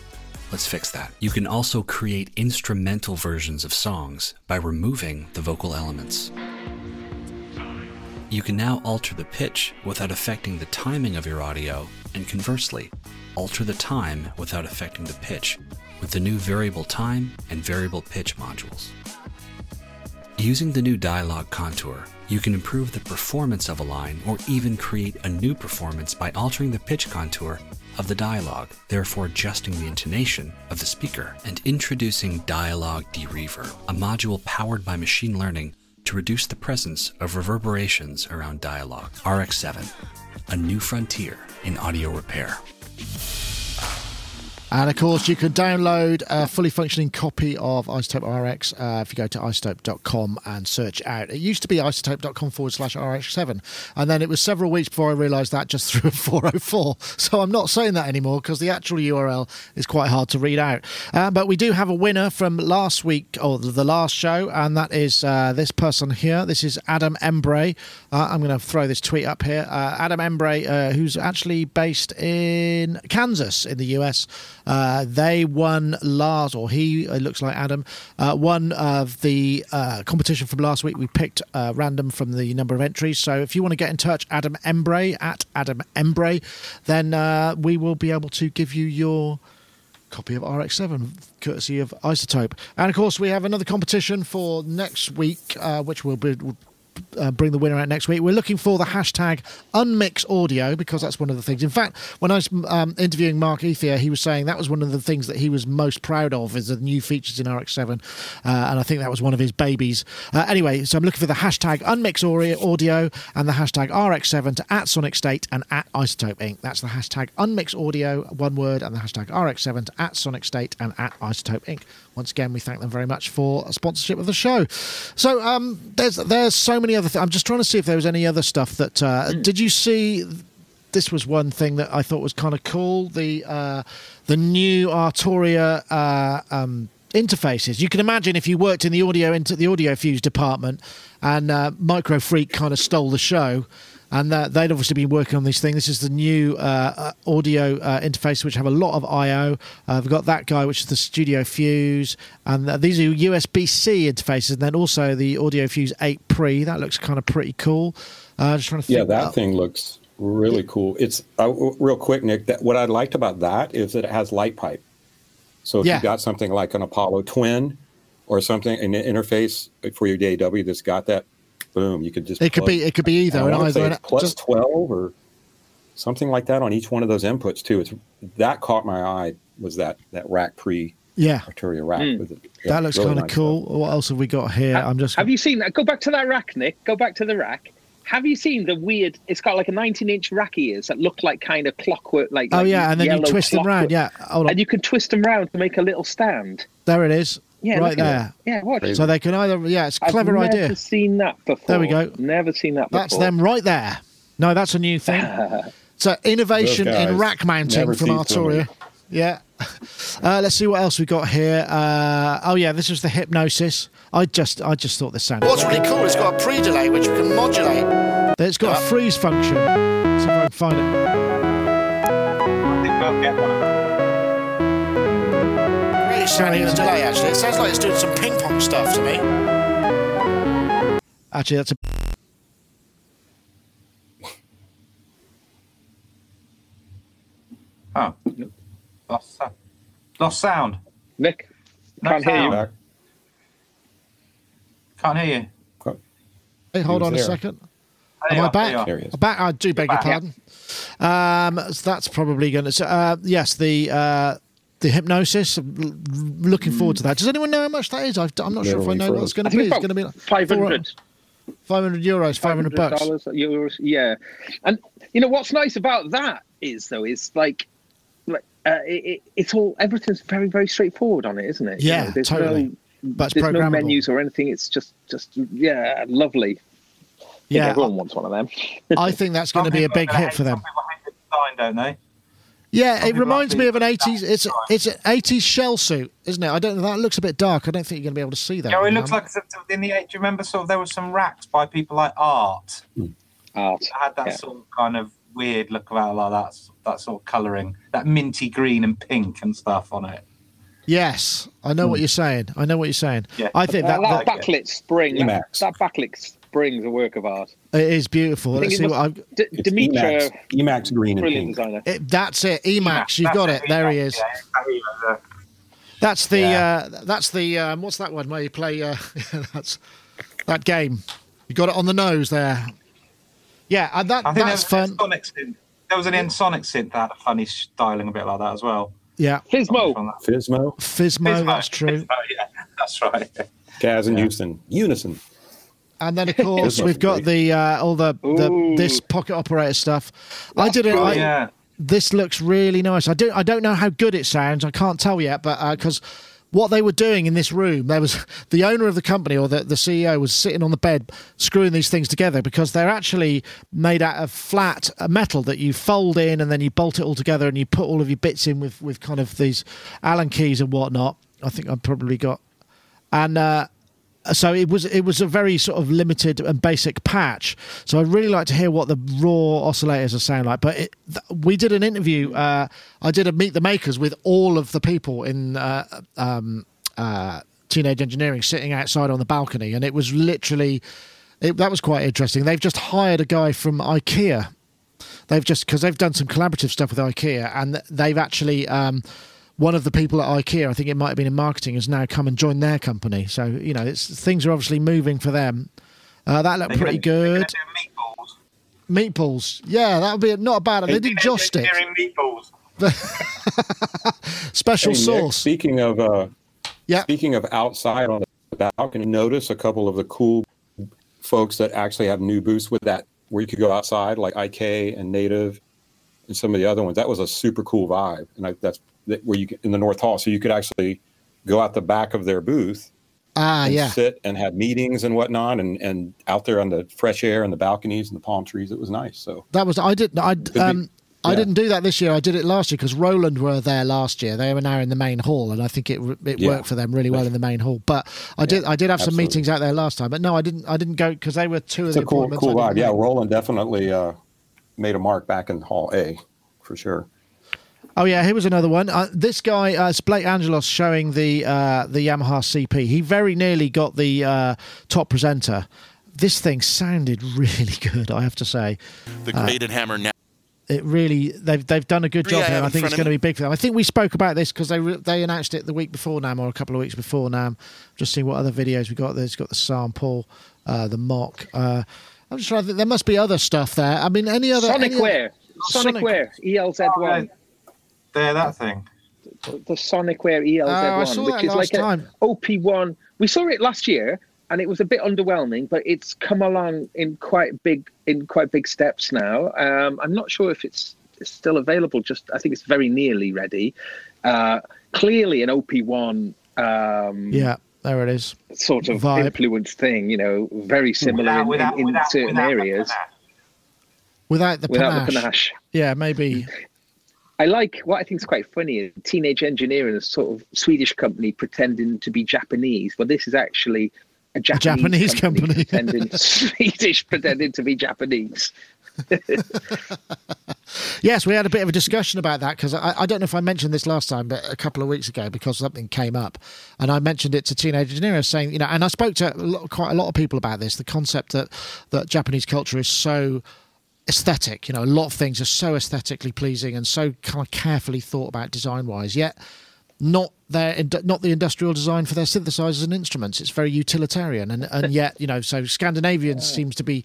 Let's fix that. You can also create instrumental versions of songs by removing the vocal elements. You can now alter the pitch without affecting the timing of your audio, and conversely, alter the time without affecting the pitch with the new variable time and variable pitch modules. Using the new dialogue contour, you can improve the performance of a line or even create a new performance by altering the pitch contour of the dialogue, therefore adjusting the intonation of the speaker, and introducing Dialogue Dereverb, a module powered by machine learning to reduce the presence of reverberations around dialogue. RX7, a new frontier in audio repair. And of course, you can download a fully functioning copy of iZotope RX uh, if you go to izotope.com and search out. It used to be izotope.com forward slash RX7. And then it was several weeks before I realised that just through a 404. So I'm not saying that anymore because the actual URL is quite hard to read out. Uh, but we do have a winner from last week, or the last show, and that is uh, this person here. This is Adam Embray. Uh, I'm going to throw this tweet up here. Uh, Adam Embray, who's actually based in Kansas in the US. Uh, they won last, or he, it looks like Adam, uh, won of the uh, competition from last week. We picked uh, random from the number of entries. So if you want to get in touch, Adam Embray at Adam Embray, then uh, we will be able to give you your copy of RX7, courtesy of iZotope. And of course, we have another competition for next week, uh, which will be uh, bring the winner out next week. We're looking for the hashtag unmix audio because that's one of the things. In fact, when I was um, interviewing Mark Ethier, he was saying that was one of the things that he was most proud of is the new features in RX7, uh, and I think that was one of his babies. Uh, anyway, so I'm looking for the hashtag unmix audio and the hashtag RX7 to at Sonic State and at iZotope Inc. That's the hashtag unmix audio, one word, and the hashtag RX7 to at Sonic State and at iZotope Inc. Once again, we thank them very much for a sponsorship of the show. So um, there's there's so many other. things. I'm just trying to see if there was any other stuff that. Uh, Did you see? This was one thing that I thought was kind of cool. The uh, the new Arturia uh, um, interfaces. You can imagine if you worked in the audio into the audio fuse department, and uh, Micro Freak kind of stole the show and uh, they'd obviously been working on this thing. This is the new uh, uh, audio uh, interface, which have a lot of I/O. Uh, we've got that guy, which is the Studio Fuse, and uh, these are USB-C interfaces. And then also the Audio Fuse 8 Pre. That looks kind of pretty cool. Uh, just trying to think. Yeah, that well, thing looks really cool. It's uh, real quick, Nick. That what I liked about that is that it has light pipe. So if Yeah. you got something like an Apollo Twin or something, an interface for your DAW that's got that, boom, you could just. It could be. It could be either. I and wanna either it's plus just- twelve or something like that on each one of those inputs too. It's that caught my eye was that that rack pre yeah, Arturia rack. Mm. with it. Yeah, that looks really kind of nice cool. stuff. What else have we got here? I'm just. Have you seen that? Go back to that rack, Nick. Go back to the rack. Have you seen the weird? It's got like a 19-inch rack ears that look like kind of clockwork, like Oh like yeah, and then you yellow twist them clockwork. round. Yeah, hold on. and you can twist them round to make a little stand. there it is. Yeah, right there. Yeah, watch. So they can either. Yeah, it's a I've clever never idea. seen that before. There we go. Never seen that before. That's them right there. No, that's a new thing. So innovation Those in rack mounting from cease Arturia. Yeah. Uh, let's see what else we got here. Uh, oh yeah, this was the hypnosis. I just, I just thought this sounded. What's really cool, it's got a pre-delay which you can modulate. It's got a freeze function. See if I can find it. I think we'll get one. Really sounding the delay actually. It sounds like it's doing some ping pong stuff to me. Actually, that's a. Oh, lost sound. Lost sound. Nick, No can't hear you. Can't hear you. Hey, hold was on a second. Am I are, there you back? are. There he is. Back. I do beg your back, yeah. pardon. Um, so that's probably going to. Uh, yes, the uh, the hypnosis. I'm looking forward to that. Does anyone know how much that is? I've, I'm not sure if I know what it's going to be. it's It's going to be like 500. 500 euros, 500 bucks. dollars, euros. Yeah, and you know what's nice about that is though is like, like uh, it, it, it's all everything's very very straightforward on it, isn't it? You Yeah, know, there's totally. No, But it's there's no menus or anything. It's just just yeah, lovely. Yeah, everyone wants one of them. I think that's going to be a big hit for them. Some people hate the design, don't they? Yeah, it reminds me of an 80s. It's design. it's an 80s shell suit, isn't it? I don't know. That looks a bit dark. I don't think you're going to be able to see that. Yeah, it looks like it's in the eight. Do you remember? Sort of, there were some racks by people like Art. Hmm. Art. that had that Yeah. sort of kind of weird look about like that that sort of colouring, that minty green and pink and stuff on it. Yes, I know what hmm. you're saying. I know what you're saying. Yeah. I think That, that, that, that backlit spring. That, Emacs. that backlit spring's a work of art. it is beautiful. Let's see was what I've. D- It's Dimitra, Emacs, Emacs green and brilliant pink. designer. It, that's it. Emacs. You've got it. There he is. Yeah, That's the. Yeah. Uh, that's the. Um, what's that one where you play? Uh, that's that game. You got it on the nose there. Yeah, and that I think that's there was fun. Ensoniq synth. There was an Ensoniq synth that had a funny styling a bit like that as well. Yeah, Fizmo. From that- Fizmo, Fizmo. That's true. Fizmo, yeah, that's right. Gaz and Huston, Unison. And then of course we've got the uh, all the, the this pocket operator stuff. I did it. cool. I, yeah. this looks really nice. I don't I don't know how good it sounds. I can't tell yet, but because what they were doing in this room, there was the owner of the company or the, the CEO was sitting on the bed screwing these things together because they're actually made out of flat uh, metal that you fold in and then you bolt it all together and you put all of your bits in with with kind of these Allen keys and whatnot. I think I've probably got and. uh so it was it was a very sort of limited and basic patch. So I'd really like to hear what the raw oscillators are sound like. But it, th- we did an interview. Uh, I did a meet the makers with all of the people in uh, um, uh, Teenage Engineering sitting outside on the balcony, and it was literally it, that was quite interesting. They've just hired a guy from IKEA. They've just because they've done some collaborative stuff with IKEA, and they've actually. Um, one of the people at IKEA, I think it might have been in marketing, has now come and joined their company. So you know, it's, things are obviously moving for them. Uh, that looked They're pretty gonna- good. Meatballs. Meatballs. Yeah, that would be not a bad. They did joystick. Engineering meatballs. Special Hey, Nick, sauce. speaking of uh, Yeah. speaking of outside on the balcony, notice a couple of the cool folks that actually have new booths with that where you could go outside, like IK and Native, and some of the other ones. That was a super cool vibe, and I, that's that where you could, in the North Hall, so you could actually go out the back of their booth Ah, and yeah. sit and have meetings and whatnot, and and out there on the fresh air and the balconies and the palm trees. It was nice. So That was I didn't I be- um I didn't do that this year. I did it last year because Roland were there last year. They were now in the main hall, and I think it it Yeah. worked for them really well in the main hall. But I did I did have some meetings out there last time. But no, I didn't I didn't go because they were two of the a cool cool I vibe. Yeah. Roland definitely uh, made a mark back in Hall A for sure. Oh yeah, here was another one. Uh, this guy, uh, it's Blake Angelos showing the uh, the Yamaha CP. He very nearly got the uh, top presenter. This thing sounded really good, I have to say. The graded hammer now. It really they've they've done a good job I here. I think it's going to be big for them. I think we spoke about this because they re- they announced it the week before NAMM or a couple of weeks before NAMM. Just seeing what other videos we got. There's got the sample, uh, the MOK. Uh, I'm just trying to think. There must be other stuff there. I mean, any other any other- Sonicware. Sonic- ELZ1. There, that thing. the Sonicware Oh, I ELZ1, saw which that is last like time. a OP1. We saw it last year, and it was a bit underwhelming, but it's come along in quite big in quite big steps now. Um, I'm not sure if it's, it's still available. Just I think it's very nearly ready. Uh, clearly, an OP1 um, Yeah, there it is. sort of Vibe. influence thing. You know, very similar Without, without, in, in, in without, certain without the areas. panache. Without the Without panache. the panache. Yeah, maybe. I like what I think is quite funny is Teenage Engineering, a sort of Swedish company pretending to be Japanese. Well, this is actually a Japanese, Japanese company. pretending Swedish, pretending to be Japanese. Yes, we had a bit of a discussion about that because I, I don't know if I mentioned this last time, but a couple of weeks ago because something came up, and I mentioned it to Teenage Engineer, saying you know, and I spoke to a lot, quite a lot of people about this. The concept that that Japanese culture is so aesthetic, you know, a lot of things are so aesthetically pleasing and so kind of carefully thought about design wise, yet not their not the industrial design for their synthesizers and instruments. It's very utilitarian, and and yet you know, so Scandinavians seems to be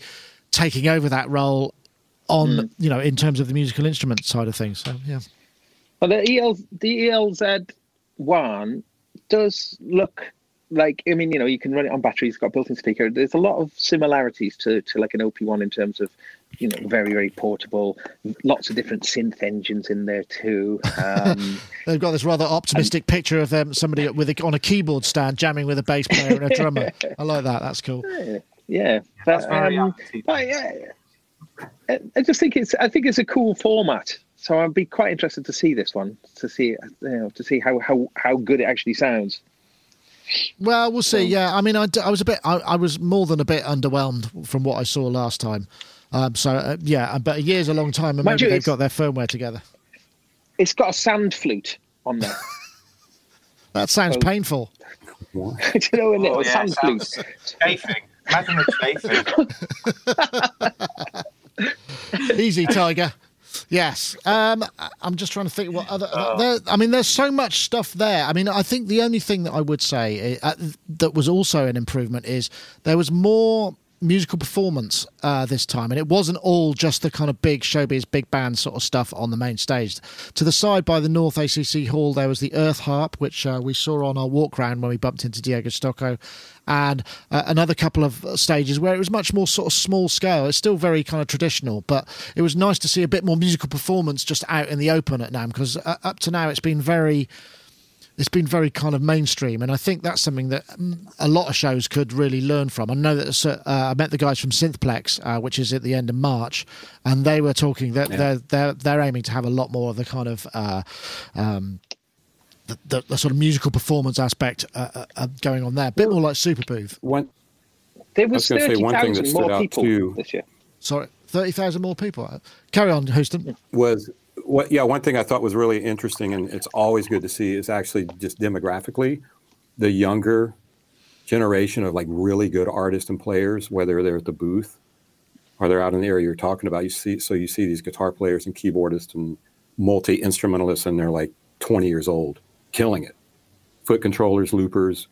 taking over that role on mm. you know in terms of the musical instrument side of things. So yeah, Well, the EL, the ELZ one does look like I mean, you know, you can run it on batteries. It's got a built-in speaker. There's a lot of similarities to to like an OP one in terms of you know very very portable. Lots of different synth engines in there too. Um, they've got this rather optimistic picture of them somebody with a, on a keyboard stand jamming with a bass player and a drummer. I like that. That's cool. yeah, That's but, very um, but yeah, I- I just think it's I think it's a cool format. So I'd be quite interested to see this one to see you know to see how how how good it actually sounds. Well, we'll see. Yeah, I mean, I, d- I was a bit, I, I was more than a bit underwhelmed from what I saw last time. Um, so uh, yeah, but a year's a long time, and maybe you, they've got their firmware together. It's got a sand flute on there. That sounds Oh. painful. Do you know a little Oh, yeah, sand it flute? chafing. Imagine the chafing. Easy, Tiger. Yes. Um, I'm just trying to think what other. There, I mean, there's so much stuff there. I mean, I think the only thing that I would say uh, that was also an improvement is there was more musical performance uh, this time, and it wasn't all just the kind of big showbiz, big band sort of stuff on the main stage. To the side by the North ACC Hall, there was the Earth Harp, which uh, we saw on our walk round when we bumped into Diego Stocco, and uh, another couple of stages where it was much more sort of small scale. It's still very kind of traditional, but it was nice to see a bit more musical performance just out in the open at NAMM because uh, up to now it's been very it's been very kind of mainstream, and I think that's something that mm, a lot of shows could really learn from. I know that uh, I met the guys from Synthplex, uh, which is at the end of March, and they were talking that they're they're they're aiming to have a lot more of the kind of uh, um, the, the, the sort of musical performance aspect uh, uh, uh, going on there, a bit more like Super Booth. One, There was, was gonna say thirty one thing that stood more out people too. this year. Sorry, thirty thousand more people. Carry on, Huston. was what yeah one thing i thought was really interesting and it's always good to see is actually just demographically the younger generation of like really good artists and players whether they're at the booth or they're out in the area you're talking about you see so you see these guitar players and keyboardists and multi instrumentalists and they're like 20 years old killing it foot controllers loopers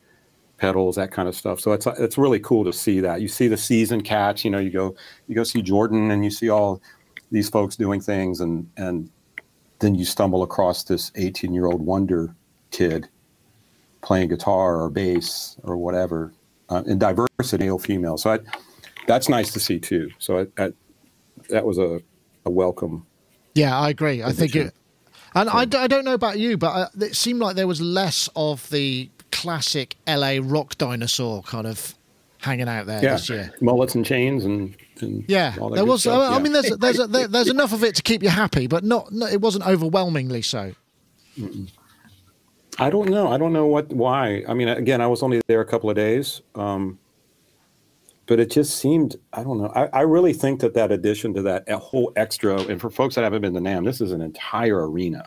pedals, that kind of stuff. So it's it's really cool to see that. You see the season cats. You know, you go you go see Jordan, and you see all these folks doing things, and and then you stumble across this 18 year old wonder kid playing guitar or bass or whatever, uh, in diversity, male female. So I, that's nice to see too. So I, I, that was a, a welcome. Yeah, I agree. I think it, and I, I don't know about you, but uh, it seemed like there was less of the classic LA rock dinosaur kind of hanging out there Yeah, this year. mullets and chains and, and Yeah, all that there was. stuff, I yeah. mean, there's there's a, there, there's enough of it to keep you happy, but not. No, it wasn't overwhelmingly so. I don't know. I don't know what why. I mean, again, I was only there a couple of days, um, but it just seemed. I don't know. I, I really think that that addition to that a whole extra, and for folks that haven't been to NAMM, this is an entire arena.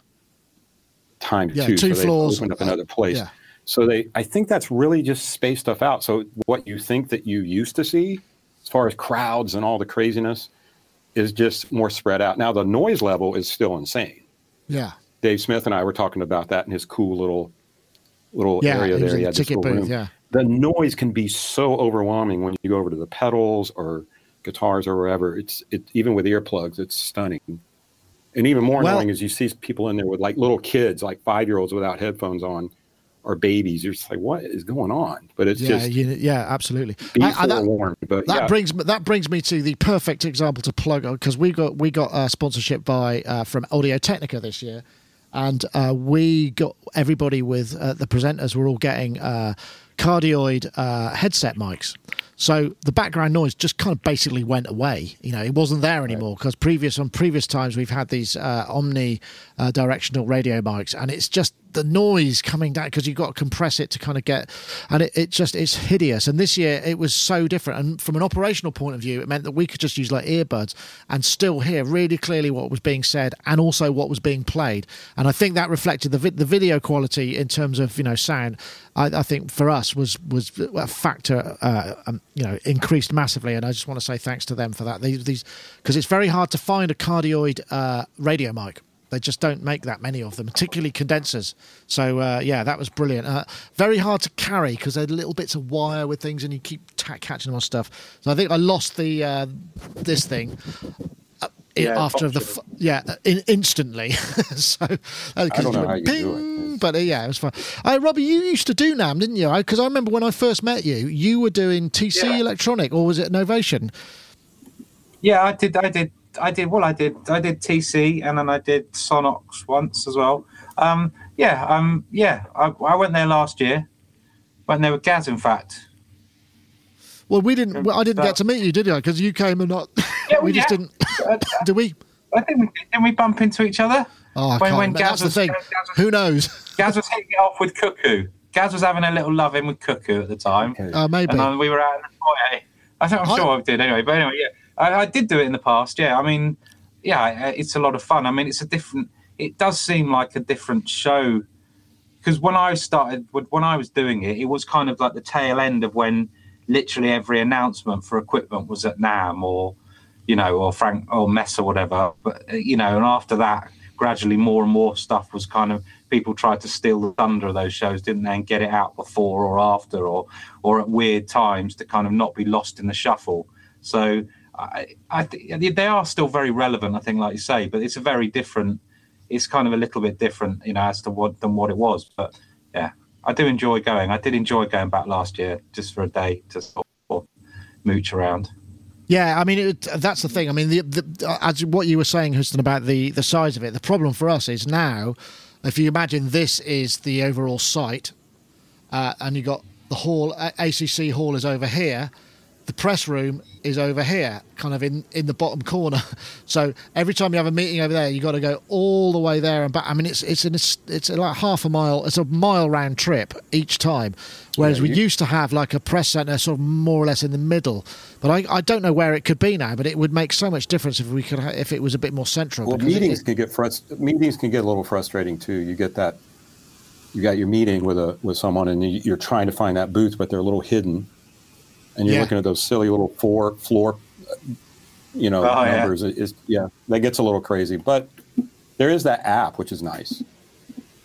Time Yeah, two, two so floors. Opened up another place. Yeah. So they, I think that's really just space stuff out. So what you think that you used to see, as far as crowds and all the craziness, is just more spread out. Now the noise level is still insane. Yeah, Dave Smith and I were talking about that in his cool little little Yeah, area there. in He the had this ticket booth, room. yeah. The noise can be so overwhelming when you go over to the pedals or guitars or wherever. It's it even with earplugs, it's stunning. And even more Well- annoying is you see people in there with like little kids, like five year olds without headphones on, or babies. You're just like, what is going on? But it's yeah, just you, yeah, absolutely. I- I- that- forewarned. but That yeah, brings me- that brings me to the perfect example to plug because we got we got uh, sponsorship by uh, from Audio Technica this year, and uh, we got everybody with uh, the presenters were all getting uh, cardioid uh, headset mics. So the background noise just kind of basically went away. You know, it wasn't there anymore because previous on previous times we've had these uh, omni uh, directional radio mics, and it's just the noise coming down because you've got to compress it to kind of get, and it, it just it's hideous. And this year it was so different. And from an operational point of view, it meant that we could just use like earbuds and still hear really clearly what was being said and also what was being played. And I think that reflected the vi- the video quality in terms of you know sound. I, I think for us was was a factor, uh, um, you know, increased massively. And I just want to say thanks to them for that. These these because it's very hard to find a cardioid uh, radio mic. They just don't make that many of them, particularly condensers. So uh, yeah, that was brilliant. Uh, very hard to carry because they're little bits of wire with things, and you keep catching them on stuff. So I think I lost the uh, this thing. I- Yeah, after the f- yeah in, instantly so uh, I don't know how you do ping, it. but uh, yeah it was fun uh, Robbie you used to do NAMM didn't you because I, remember when I first met you you were doing TC Yeah. Electronic or was it Novation Yeah, I did. I did. I did. Well, I did. I did TC, and then I did Sonnox once as well. Um, yeah. Um, yeah. I, I went there last year. Went there with Gaz, in fact. Well we didn't well, I didn't get to meet you did I because you came and not Yeah, we just yeah. didn't do we I think we didn't we bump into each other. oh I When- can't when. Gaz that's the was- thing Gaz was- who knows Gaz was hitting it off with Cuckoo. Gaz was having a little love in with Cuckoo at the time. Okay. uh, maybe and then we were out in the foyer. I think I'm I- sure I did anyway. But anyway, yeah, I, I did do it in the past. Yeah, I mean, yeah, it's a lot of fun. I mean, it's a different. It does seem like a different show because when I started, when I was doing it, it was kind of like the tail end of when literally every announcement for equipment was at NAMM or, you know, or Frank or Mess or whatever. But uh, you know, and after that, gradually more and more stuff was kind of people tried to steal the thunder of those shows, didn't they, and get it out before or after or or at weird times to kind of not be lost in the shuffle. So I, I think they are still very relevant. I think, like you say, but it's a very different. It's kind of a little bit different, you know, as to what than what it was. But yeah, I do enjoy going. I did enjoy going back last year just for a day to sort of mooch around. Yeah, I mean it, that's the thing. I mean, the, the, as what you were saying, Huston, about the the size of it. The problem for us is now, if you imagine this is the overall site, uh, and you got the hall, ACC hall is over here, the press room is over here, kind of in in the bottom corner. So every time you have a meeting over there, you got to go all the way there and back. I mean, it's it's an, it's, like half a mile. It's a mile round trip each time. Whereas Yeah, we you- used to have like a press center sort of more or less in the middle. But I, I don't know where it could be now. But it would make so much difference if we could ha- if it was a bit more central. Well, meetings it- can get frust- meetings can get a little frustrating too. You get that you got your meeting with a with someone, and you're trying to find that booth, but they're a little hidden, and you're Yeah. looking at those silly little four floor, you know, Oh, numbers. It- It's, yeah, that gets a little crazy. But there is that app, which is nice.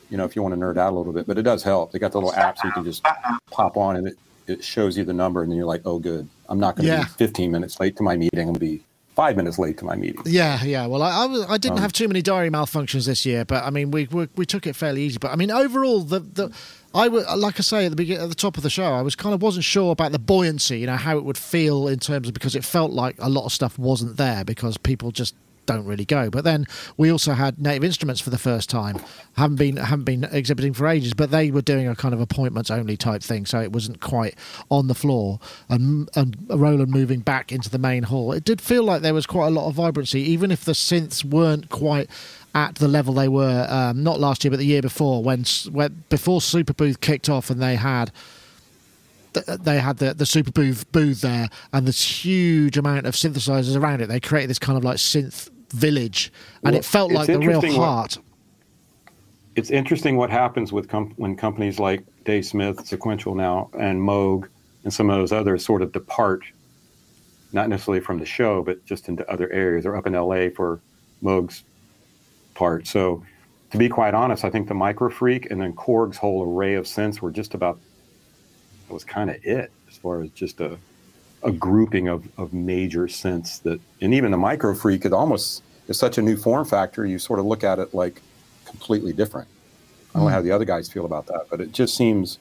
you know, if you want to nerd out a little bit, but it does help. They got the little app so you can just pop on and it, it shows you the number, and then you're like, oh, good. I'm not going to Yeah. be 15 minutes late to my meeting. I'm going to be five minutes late to my meeting. Yeah, yeah. Well, I I, was, I Um, didn't have too many diary malfunctions this year, but I mean, we we, we took it fairly easy. But I mean, overall, the the I would like I say at the beginning, at the top of the show, I was kind of wasn't sure about the buoyancy, you know, how it would feel in terms of because it felt like a lot of stuff wasn't there because people just don't really go. But then we also had native instruments for the first time. haven't been haven't been exhibiting for ages, but they were doing a kind of appointments only type thing, so it wasn't quite on the floor. And and Roland moving back into the main hall, it did feel like there was quite a lot of vibrancy, even if the synths weren't quite at the level they were um, not last year but the year before when, when before Super Booth kicked off and they had they had the, the super booth booth there and this huge amount of synthesizers around it. They created this kind of like synth village, and Well, it felt like the real interesting what- heart. It's interesting what happens with com- when companies like Dave Smith, Sequential now, and Moog, and some of those others sort of depart, not necessarily from the show, but just into other areas. They're up in LA for Moog's part. So, to be quite honest, I think the Micro Freak and then Korg's whole array of synths were just about, that was kind of it as far as just a, a grouping of, of major synths that, and even the Micro Freak, it almost is such a new form factor. You sort of look at it like completely different. I don't know hmm. how the other guys feel about that, but it just seems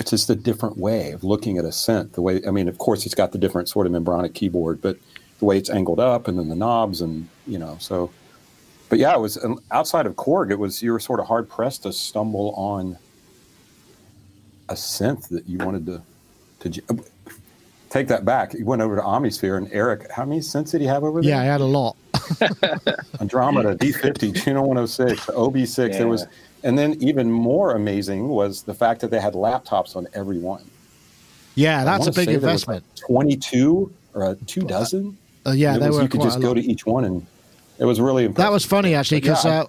it's just a different way of looking at a synth. The way, I mean, of course, it's got the different sort of membronic keyboard, but the way it's angled up and then the knobs and, you know, so, but yeah, it was um, outside of Korg, it was, you were sort of hard pressed to stumble on a synth that you wanted to, to take that back. You went over to Omnisphere and Eric, how many synths did he have over there? Yeah, I had a lot. Andromeda, D50, Juno 106, OB6. There was, and then even more amazing was the fact that they had laptops on every one. Yeah, that's a big say there was investment. like 22 or uh, two dozen. Uh, yeah, And it they was- were you could just go to each one, and it was really impressive. That was funny actually But yeah, because uh,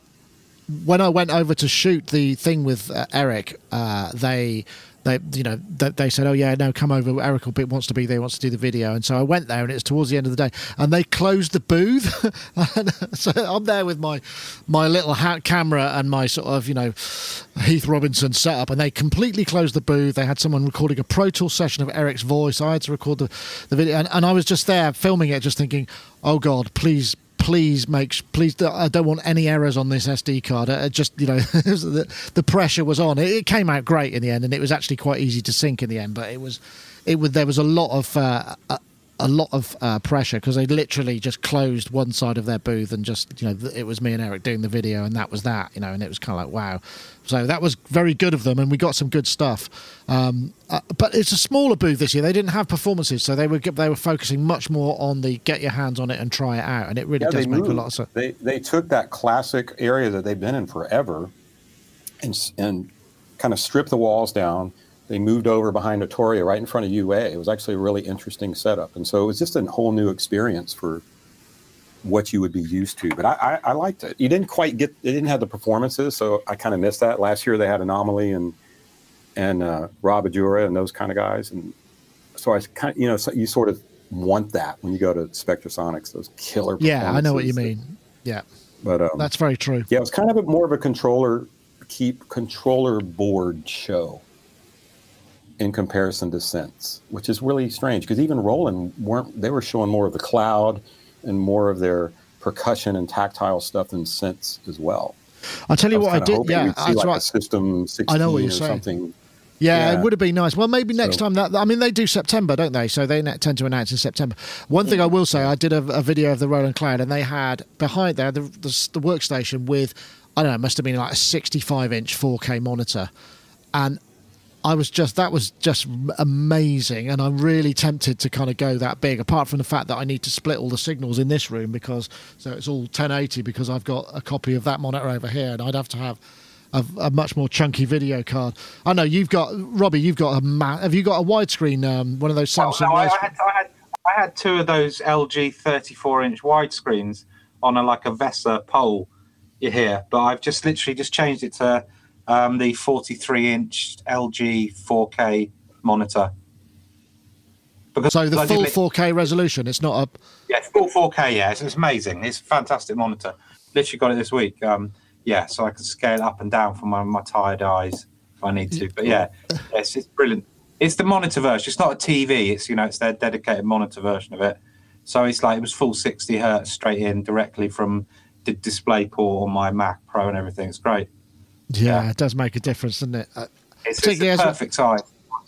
when I went over to shoot the thing with uh, Eric, uh, they. They, you know, they, they said, "Oh yeah, no, come over. Eric will be, wants to be there, wants to do the video." And so I went there, and it's towards the end of the day, and they closed the booth. so I'm there with my my little hat camera and my sort of, you know, Heath Robinson setup, and they completely closed the booth. They had someone recording a Pro Tool session of Eric's voice. I had to record the, the video, and, and I was just there filming it, just thinking, "Oh God, please." Please make please I don't want any errors on this SD card. Uh, just you know the, the pressure was on. It, it came out great in the end, and it was actually quite easy to sync in the end. But it was it was there was a lot of uh, a, lot of uh, pressure because they literally just closed one side of their booth and just you know it was me and Eric doing the video, and that was that. You know, and it was kind of like wow. So that was very good of them, and we got some good stuff. Um, uh, but it's a smaller booth this year. They didn't have performances, so they were they were focusing much more on the get your hands on it and try it out, and it really Yeah, does make moved. a lot of sense. They they took that classic area that they've been in forever, and and kind of stripped the walls down. They moved over behind Notoria, right in front of UA. It was actually a really interesting setup, and so it was just a whole new experience for what you would be used to. But I, I, I liked it. You didn't quite get. They didn't have the performances, so I kind of missed that. Last year they had Anomalie and and uh, Rob Ajura and those kind of guys, and so I kind of you know so you sort of want that when you go to Spectrasonics, those killer. Yeah, I know what you that- mean. Yeah, but um, that's very true. yeah, it was kind of a, more of a controller keep controller board show in comparison to synths, which is really strange because even Roland weren't they were showing more of the cloud and more of their percussion and tactile stuff than synths as well. I'll tell you was what I did. Yeah, that's like a right. system 16 I know what or you're saying. something. Yeah, Yeah. it would have been nice. Well, maybe next So- time. That I mean, they do September, don't they? So they tend to announce in September. One thing I will say, I did a, a video of the Roland Cloud, and they had behind there the, the, the workstation with I don't know, it must have been like a 65 inch 4K monitor, and I was just that was just amazing, and I'm really tempted to kind of go that big. Apart from the fact that I need to split all the signals in this room because so it's all 1080 because I've got a copy of that monitor over here, and I'd have to have a, a much more chunky video card. I know you've got Robbie. You've got a ma- have you got a widescreen? Um, one of those Samsung. no, I, I, had, I had I had two of those LG 34 inch widescreens on a like a Vesa pole here, but I've just literally just changed it to um, the 43 inch LG 4K monitor. Because so the full li- 4K resolution. It's not a yeah, full 4K. Yeah, it's, it's amazing. It's a fantastic monitor. Literally got it this week. Um, yeah, so I can scale up and down for my, my tired eyes if I need to. But yeah, yes, it's brilliant. It's the monitor version. It's not a TV. It's you know it's their dedicated monitor version of it. So it's like it was full 60 hertz straight in directly from the display port on my Mac Pro and everything. It's great. Yeah, Yeah. it does make a difference, doesn't it? Uh, It's, Particularly perfect size.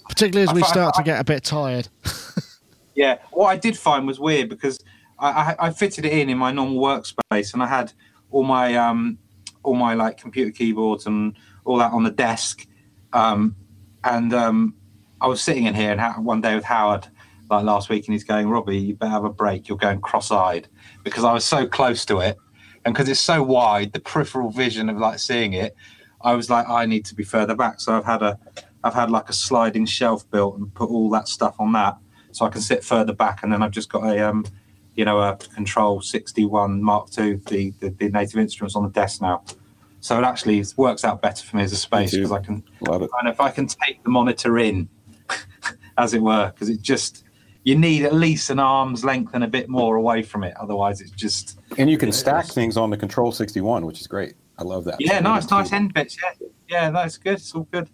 particularly as I we start to I- get a bit tired. Yeah, what I did find was weird because I, I, I fitted it in in my normal workspace, and I had all my um, all my like computer keyboards and all that on the desk, um, and um, I was sitting in here and ha- one day with Howard like last week, and he's going, Robbie, you better have a break. You're going cross-eyed because I was so close to it, and because it's so wide, the peripheral vision of like seeing it, I was like, I need to be further back. So I've had a I've had like a sliding shelf built and put all that stuff on that so I can sit further back. And then I've just got a, um, you know, a Control 61 Mark II, the, the, the native instruments on the desk now. So it actually works out better for me as a space because I can, Love it. and if I can take the monitor in, as it were, because it just, you need at least an arm's length and a bit more away from it. Otherwise, it's just, And you can stack things on the Control 61, which is great. I love that. yeah, So nice, too. nice end bits. Yeah, yeah, that's good. It's all good.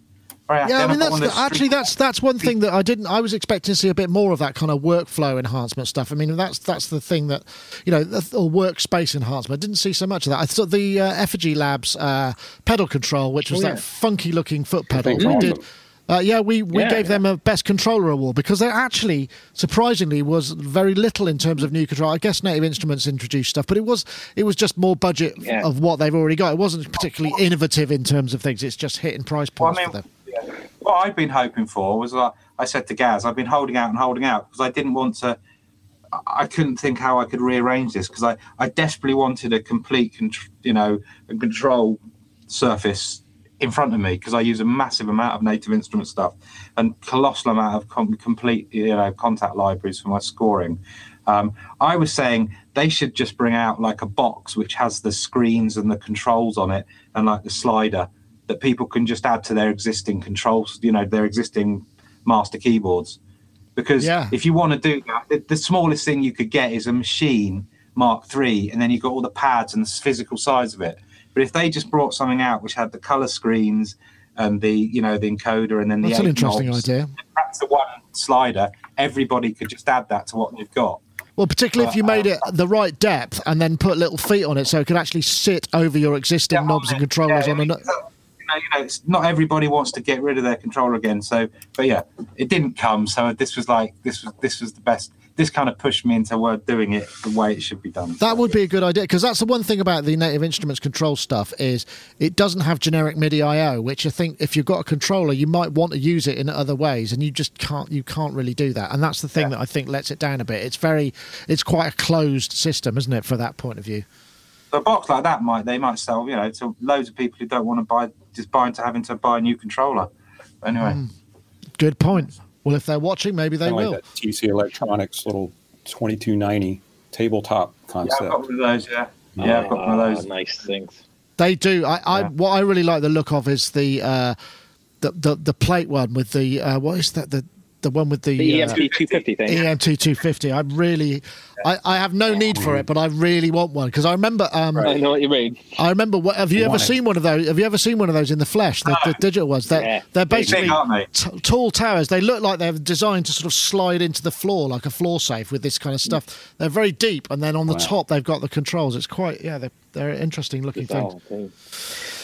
Very. Yeah, I mean that's the, actually that's that's one thing that I didn't. I was expecting to see a bit more of that kind of workflow enhancement stuff. I mean that's that's the thing that you know, the, or workspace enhancement. I didn't see so much of that. I thought the uh, Effigy Labs uh, pedal control, which was Oh, yeah. that funky looking foot pedal, thing's we awesome. did. Uh, yeah, we, we Yeah, gave yeah. them a best controller award because there actually, surprisingly, was very little in terms of new control. I guess Native Instruments introduced stuff, but it was it was just more budget Yeah. of what they've already got. It wasn't particularly innovative in terms of things. It's just hitting price Well, points I for them. what I've been hoping for was like I said to Gaz, I've been holding out and holding out because I didn't want to. I- couldn't think how I could rearrange this because I, I desperately wanted a Komplete, contr- you know, a control surface in front of me because I use a massive amount of native instrument stuff and colossal amount of com- Komplete, you know, Kontakt libraries for my scoring. Um, I was saying they should just bring out like a box which has the screens and the controls on it and like the slider that people can just add to their existing controls, you know, their existing master keyboards. Because Yeah. if you want to do that, the, the smallest thing you could get is a Maschine Mark III, and then you've got all the pads and the physical size of it. But if they just brought something out which had the color screens and the, you know, the encoder and then the That's an interesting knobs, idea. perhaps the one slider, everybody could just add that to what you've got. Well, particularly if you made uh, it the right depth and then put little feet on it, so it could actually sit over your existing Yeah, knobs and controllers Yeah, on a. I mean, you know, it's not everybody wants to get rid of their controller again. So, but yeah, it didn't come. So this was like this was this was the best. This kind of pushed me into doing it the way it should be done. That would be a good idea because that's the one thing about the Native Instruments control stuff is it doesn't have generic MIDI I/O, which I think if you've got a controller, you might want to use it in other ways, and you just can't. You can't really do that, and that's the thing that I think lets it down a bit. It's very, it's quite a closed system, isn't it, for that point of view? A box like that might they might sell you know to loads of people who don't want to buy just buy into having to buy a new controller. Anyway, Hmm. Good point. Well, if they're watching, maybe they Kinda will. like TC Electronics little 2290 tabletop yeah, concept. I've got one of those. Yeah, yeah, I've got one of those. Nice things. They do. I, I Yeah. what I really like the look of is the uh, the, the the plate one with the uh, what is that the the one with the, The uh, 250 thing. EMT 250. I really, I, I have no need for it, but I really want one because I remember, um, I know what you mean. I remember. What, have you ever Want it. seen one of those? Have you ever seen one of those in the flesh? The, the digital ones. They're Yeah. they're basically aren't they? t- tall towers. They look like they're designed to sort of slide into the floor like a floor safe with this kind of stuff. They're very deep, and then on the top they've got the controls. It's quite yeah. They're they're interesting looking things. Thing.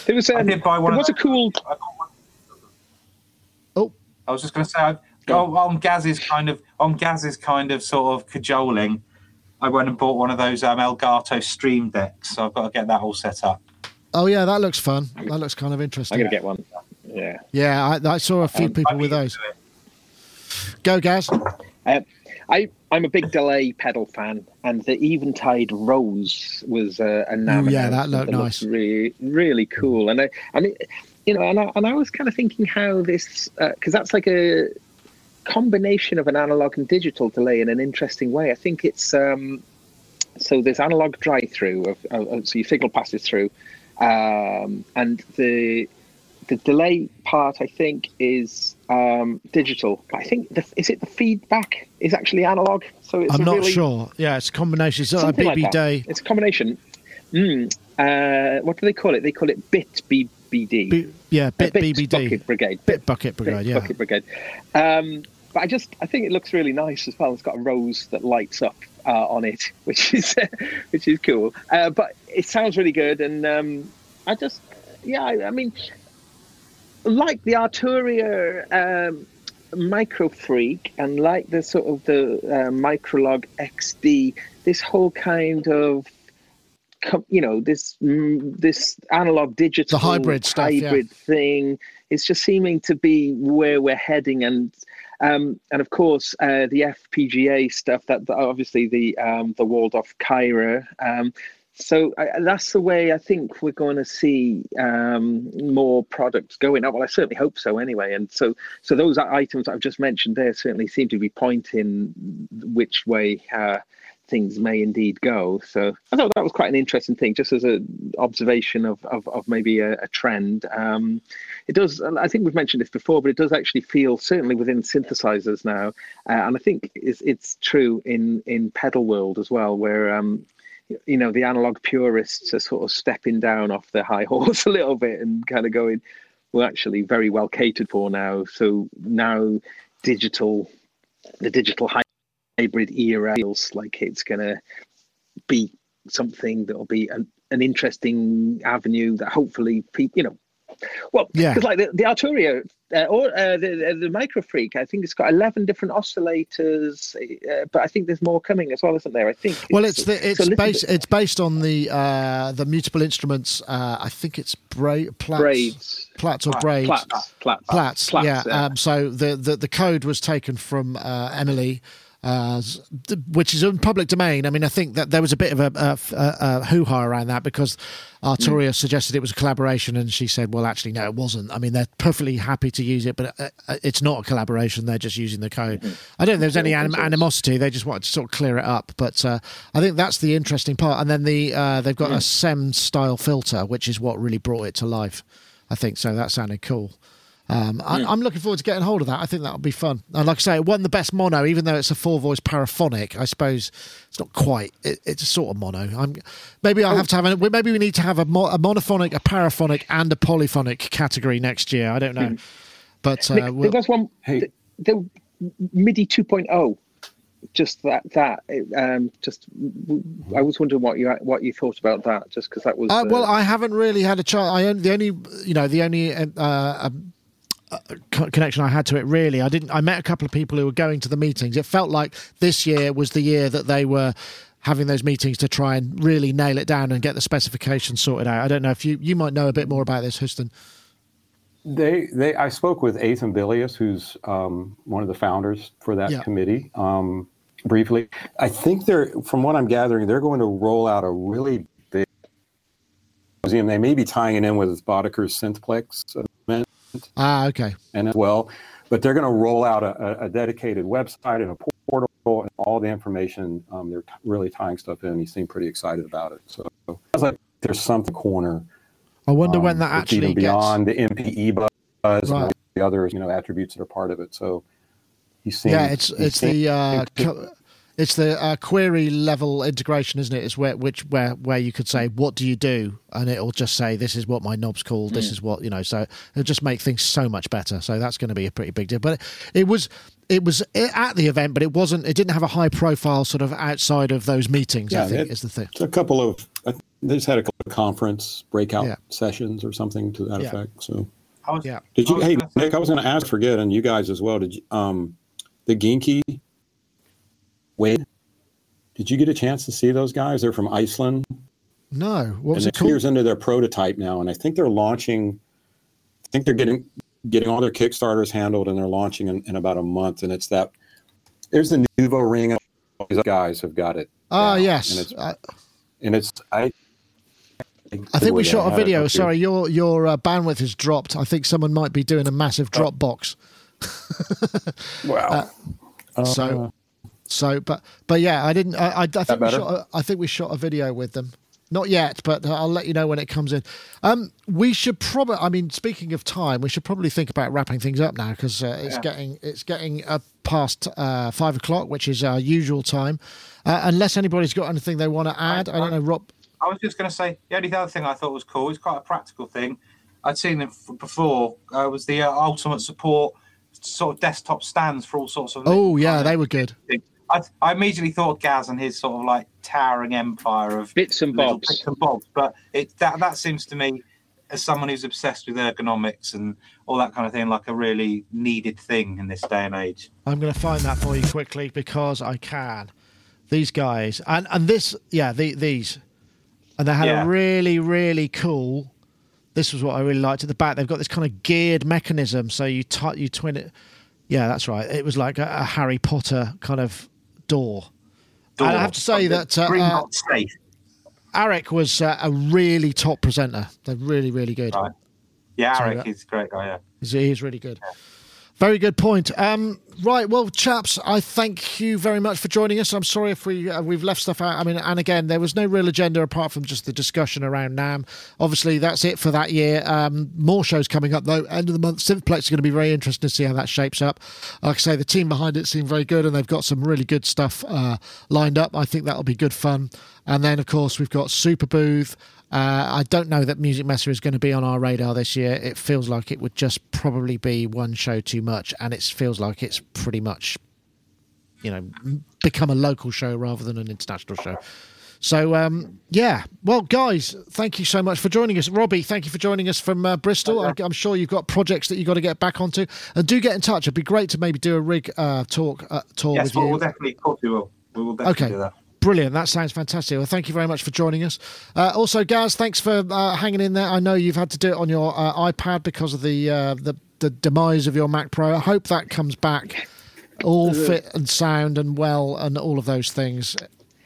There was, um, I did buy one there was a cool. I got one- Oh, I was just going to say, I, oh, on Gaz's kind of on Gaz's kind of sort of cajoling, I went and bought one of those um, Elgato Stream Decks. So I've got to get that all set up. oh yeah, that looks fun. That looks kind of interesting. I'm going to get one. Yeah. Yeah, I, I saw a few Um, people with those. Go, Gaz. Um, I, I'm a big delay pedal fan, and the Eventide Rose was uh, a Ooh, yeah, that looked nice. Really, really cool. And I, I mean, you know, and I, and I was kind of thinking how this, because that's like a combination of an analog and digital delay in an interesting way. I think it's um, so there's analog dry through, of, of, so your signal passes through, um, and the the delay part I think is um, digital. I think the, is it the feedback is actually analog. So it's I'm not really, sure. Yeah, it's a combination. It's something BB like. Day. It's a combination. Mm. uh, what do they call it? They call it Bit BBD. B- yeah, Uh, bit Bit BBD, Bucket Brigade. bit bucket brigade. Bit Yeah, Bucket Brigade. Um, but I just I think it looks really nice as well. It's got a rose that lights up uh, on it, which is which is cool. Uh, but it sounds really good, and um, I just yeah, I, I mean, like the Arturia um, Micro Freak, and like the sort of the uh, Microlog XD, this whole kind of you know this mm, this analog digital The hybrid stuff, yeah. hybrid thing is just seeming to be where we're heading and um, and of course uh, the FPGA stuff that, that obviously the um, the Waldorf Kyra um, so I, that's the way I think we're going to see um, more products going up. Well, I certainly hope so. Anyway, and so so those items I've just mentioned there certainly seem to be pointing which way uh, things may indeed go. So I thought that was quite an interesting thing, just as an observation of of, of maybe a, a trend. Um, it does. I think we've mentioned this before, but it does actually feel certainly within synthesizers now, uh, and I think it's, it's true in in pedal world as well, where um, you know the analog purists are sort of stepping down off their high horse a little bit and kind of going we're actually very well catered for now so now digital the digital hybrid era feels like it's going to be something that will be an, an interesting avenue that hopefully people you know well, Yeah. because like the, the Arturia uh, or uh, the the MicroFreak, I think it's got eleven different oscillators, uh, but I think there's more coming as well, isn't there? I think. Well, it's the it's based bit- it's based on the uh, the mutable instruments. Uh, I think it's bra- Plaits, braids, Plaits or braids. Plaits, Plaits, Plaits, Plaits, yeah. Um, so the, the the code was taken from uh, Emily, uh, which is in public domain. I mean, I think that there was a bit of a, a, a, hoo ha around that because Arturia suggested it was a collaboration, and she said, "Well, actually, no, it wasn't. I mean, they're perfectly happy to use it, but uh, uh, it's not a collaboration. They're just using the code. I don't think there's any anim- animosity. They just wanted to sort of clear it up. But uh, I think that's the interesting part. And then the uh, they've got a SEM style filter, which is what really brought it to life. I think so. That sounded cool. Um, I, I'm looking forward to getting hold of that. I think that'll be fun. And like I say, it wasn't the best mono, even though it's a four voice paraphonic. I suppose it's not quite. It, it's a sort of mono. I'm maybe I will have to have. A, maybe we need to have a, mo- a monophonic, a paraphonic, and a polyphonic category next year. I don't know, but uh, Nick, we'll, there was one. Hey. The, the MIDI 2.0. Just that. That. Um. Just. I was wondering what you what you thought about that. Just because that was. Uh, well, uh, I haven't really had a chance. I only, the only, you know, the only uh, um, uh, co- connection I had to it really. I didn't. I met a couple of people who were going to the meetings. It felt like this year was the year that they were having those meetings to try and really nail it down and get the specifications sorted out. I don't know if you you might know a bit more about this, Huston. They, they. I spoke with Athan Billias, who's um, one of the founders for that Yeah. committee, um, briefly. I think they're, from what I'm gathering, they're going to roll out a really big museum. They may be tying it in with Bodeker's Synthplex event Ah, okay. and as well, but they're going to roll out a, a- dedicated website and a portal and all the information. Um, they're t- really tying stuff in. He seemed pretty excited about it. So it sounds like there's something corner I wonder when um, that actually gets. beyond the MPE buzz and Right. all the other you know attributes that are part of it. So he's seeing. Yeah, it's it's the uh, co- it's the uh, query level integration, isn't it? It's where which where where you could say what do you do, and it'll just say this is what my knob's called. This is what you know. So it'll just make things so much better. So that's going to be a pretty big deal. But it was it was at the event, but it wasn't. It didn't have a high profile sort of outside of those meetings. I Yeah, think it- is the thing. a couple of. They just had a couple of conference breakout Yeah. sessions or something to that Yeah. effect. So I was, Yeah. did you? Hey Nick, I was going to ask, forget, and you guys as well. Did you? Um, the Genki. Wave. Did you get a chance to see those guys? They're from Iceland. No, what was and it two years into their prototype now, and I think they're launching. I think they're getting getting all their Kickstarters handled, and they're launching in, in about a month. And it's that. There's the Nuvo ring. These guys have got it. Ah, down, yes. and it's Uh, and it's I. I think we shot a video. Sorry, your your uh, bandwidth has dropped. I think someone might be doing a massive Oh. Dropbox. Wow. So, so, but, but yeah, I didn't. I, I, I think we shot. A, I think we shot a video with them. Not yet, but I'll let you know when it comes in. Um, we should probably. I mean, speaking of time, we should probably think about wrapping things up now because uh, it's Yeah. getting it's getting uh, past uh, five o'clock, which is our usual time. Uh, unless anybody's got anything they want to add, I, don't know, Rob. I was just going to say the only other thing I thought was cool. It's quite a practical thing. I'd seen it f- before. Uh, was the uh, ultimate support sort of desktop stands for all sorts of. Oh yeah, they were good. I, I immediately thought Gaz and his sort of like towering empire of Bits and little bobs. bits and bobs, but it that that seems to me, as someone who's obsessed with ergonomics and all that kind of thing, like a really needed thing in this day and age. I'm going to find that for you quickly because I can. These guys and and this yeah the, these and they had Yeah. a really really cool. This was what I really liked at the back. They've got this kind of geared mechanism, so you t- you twin it. Yeah, that's right. It was like a, a Harry Potter kind of door. And I have to say that uh, uh. Arik was uh, a really top presenter. They're really really good. Right. Yeah, Eric that- is a great guy. Yeah. He's, he's really good. Very good point. Um, right, well, chaps, I thank you very much for joining us. I'm sorry if we uh, we've left stuff out. I mean, and again, there was no real agenda apart from just the discussion around NAMM. Obviously, that's it for that year. Um, more shows coming up though. End of the month, Synthplex is going to be very interesting to see how that shapes up. Like I say, the team behind it seem very good, and they've got some really good stuff uh, lined up. I think that'll be good fun. And then, of course, we've got Superbooth. Uh, I don't know that Musikmesse is going to be on our radar this year. It feels like it would just probably be one show too much, and it feels like it's pretty much, you know, become a local show rather than an international show. So um, yeah, well, guys, thank you so much for joining us. Robbie, thank you for joining us from uh, Bristol. I, I'm sure you've got projects that you've got to get back onto, and do get in touch. It'd be great to maybe do a rig uh, talk uh, tour Yes, with we'll, you. we'll definitely, of course we will. We will definitely Okay. do that. Brilliant. That sounds fantastic. Well, thank you very much for joining us. Uh, also, Gaz, thanks for uh, hanging in there. I know you've had to do it on your uh, iPad because of the, uh, the the demise of your Mac Pro. I hope that comes back all fit and sound and well and all of those things.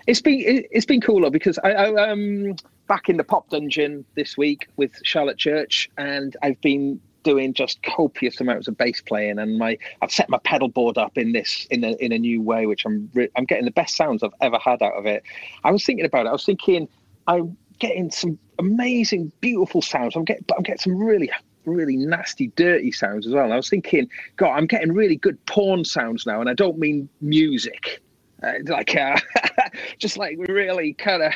It's been it- it's been cooler because I, I um back in the pop dungeon this week with Charlotte Church, and I've been doing just copious amounts of bass playing, and my I've set my pedal board up in this in a in a new way, which I'm re- I'm getting the best sounds I've ever had out of it. I was thinking about it. I was thinking I'm getting some amazing, beautiful sounds. I'm getting but I'm getting some really really nasty, dirty sounds as well. And I was thinking, God, I'm getting really good porn sounds now, and I don't mean music uh, like uh, just like really kind of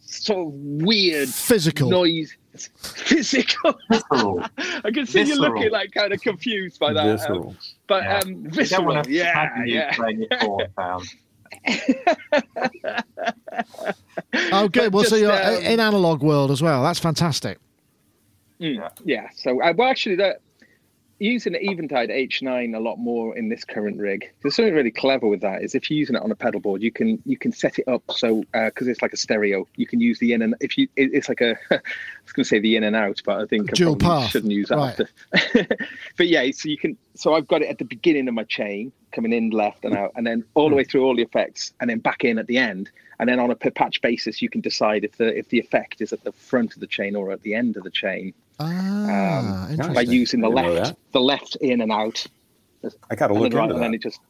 sort of weird Physical. noise physical i can see you looking like kind of confused by that um, but Yeah. um You visceral want yeah yeah playing your porn. Oh, good. Well, so you're um, in analog world as well. That's fantastic. Mm, yeah so uh, well actually that using the eventide h9 a lot more in this current rig there's something really clever with that is if you're using it on a pedal board you can you can set it up so uh, because it's like a stereo you can use the in and if you it, it's like a i was going to say the in and out but i think Dual i shouldn't use that right. after. but yeah so you can so i've got it at the beginning of my chain coming in left and out and then all the hmm. way through all the effects and then back in at the end and then on a per patch basis you can decide if the if the effect is at the front of the chain or at the end of the chain Ah, by interesting. Interesting. using the I didn't know left the left in and out. I got to look then right into and then it just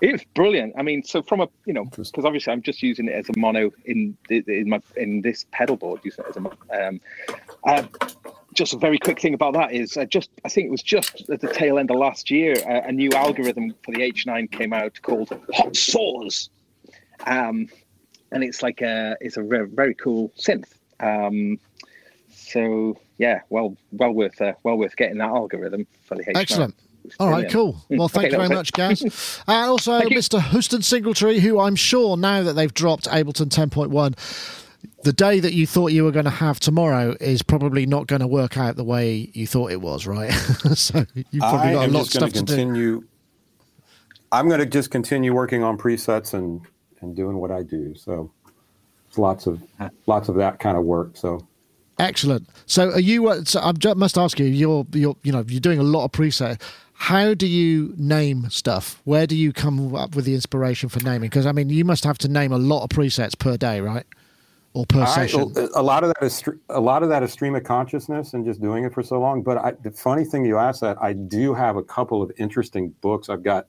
it's brilliant. I mean so from a you know because obviously i'm just using it as a mono in in my in this pedal board using it as a mo- um uh, just a very quick thing about that is uh, just i think it was just at the tail end of last year uh, a new algorithm for the h9 came out called HotSawz. Um and it's like a it's a very, very cool synth. Um so yeah well well worth uh, well worth getting that algorithm for the h9 Excellent. All right, cool. Well, thank Okay, you very much, it. Gaz. and also, Thank you. Mr. Huston Singletary, who I'm sure now that they've dropped Ableton 10.1, the day that you thought you were going to have tomorrow is probably not going to work out the way you thought it was, right? so you've probably I got a am lot of going stuff to to do. continue. I'm going to just continue working on presets and and doing what I do. So it's lots of lots of that kind of work. So Excellent. So, are you? Uh, so I must ask you. You're, you're, you know, you're doing a lot of preset. How do you name stuff? Where do you come up with the inspiration for naming? Because I mean, you must have to name a lot of presets per day, right? Or per I, session. a lot of that is a lot of that is stream of consciousness and just doing it for so long. But I, the funny thing you asked that I do have a couple of interesting books. I've got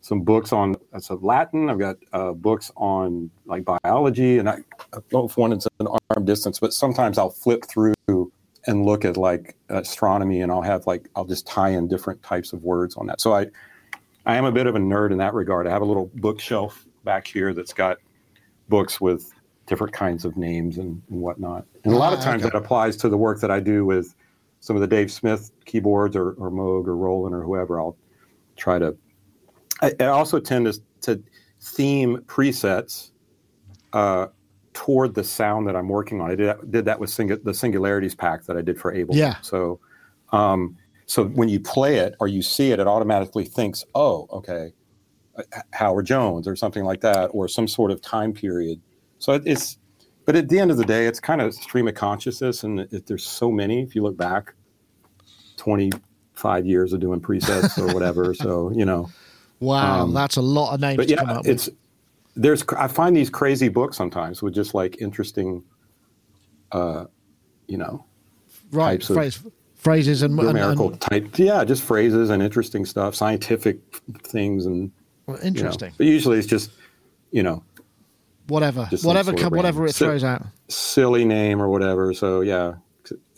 some books on so Latin. I've got uh, books on like biology, and I, I don't know if one is an arm distance, but sometimes I'll flip through and look at like astronomy, and I'll have like I'll just tie in different types of words on that. So I I am a bit of a nerd in that regard. I have a little bookshelf back here that's got books with different kinds of names and, and whatnot. And a lot of Ah, times okay. that applies to the work that I do with some of the Dave Smith keyboards or, or Moog or Roland or whoever. I'll try to. I, I also tend to, to theme presets uh, toward the sound that I'm working on. I did that, did that with singu- the Singularities pack that I did for Ableton. Yeah. So, um, so when you play it or you see it, it automatically thinks, "Oh, okay, uh, Howard Jones" or something like that, or some sort of time period. So it, it's, but at the end of the day, it's kind of stream of consciousness, and it, there's so many. If you look back, 25 years of doing presets or whatever, so you know. Wow, Um, that's a lot of names But to come yeah, up it's with. there's I find these crazy books sometimes with just like interesting, uh, you know, Right, types of phrases and, and, numerical and type. Yeah, just phrases and interesting stuff, scientific things, and well, you know. interesting. But usually it's just you know Whatever, just whatever, sort of whatever it throws out. silly name or whatever. So yeah,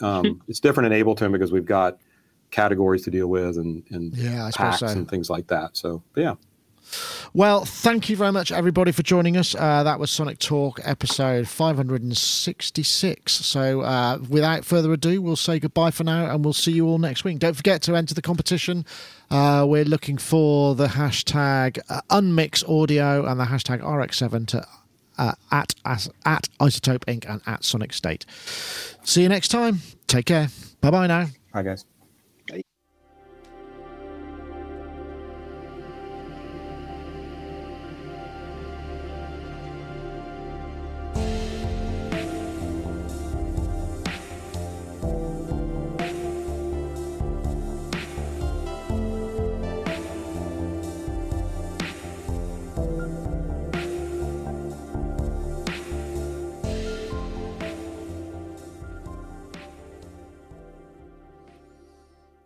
um, it's different in Ableton because we've got categories to deal with and, and Yeah, packs so. and things like that. So yeah, Well, thank you very much, everybody, for joining us. Uh, that was Sonic Talk episode 566. So, uh, without further ado, we'll say goodbye for now and we'll see you all next week. Don't forget to enter the competition. Uh, we're looking for the hashtag uh, Unmix Audio and the hashtag RX7 to. Uh, at, at at iZotope Inc. and at Sonic State. See you next time. Take care. Bye bye now. hi guys.